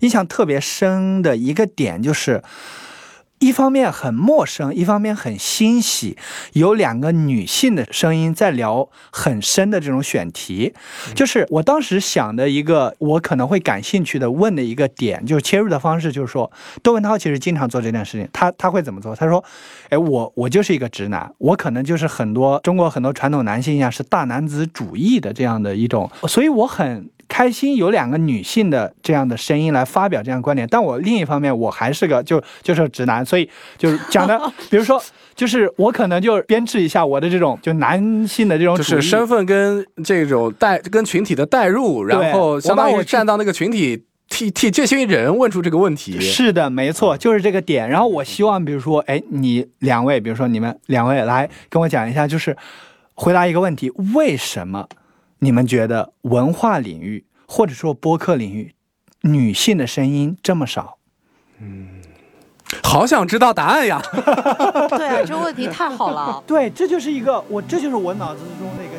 印象特别深的一个点就是，一方面很陌生，一方面很欣喜，有两个女性的声音在聊很深的这种选题，就是我当时想的一个我可能会感兴趣的问的一个点，就是切入的方式，就是说窦文涛其实经常做这件事情，他他会怎么做？他说，哎，我我就是一个直男，我可能就是很多中国很多传统男性一样是大男子主义的这样的一种，所以我很。开心有两个女性的这样的声音来发表这样观点，但我另一方面我还是个就就是直男，所以就是讲的，比如说就是我可能就编制一下我的这种就男性的这种就是身份跟这种代跟群体的代入，然后相当于站到那个群体替替这些人问出这个问题。是的，没错，就是这个点。然后我希望比如说，哎，你两位，比如说你们两位来跟我讲一下，就是回答一个问题：为什么？你们觉得文化领域或者说播客领域女性的声音这么少？嗯，好想知道答案呀！对啊，这个问题太好了。对，这就是一个我，这就是我脑子中的。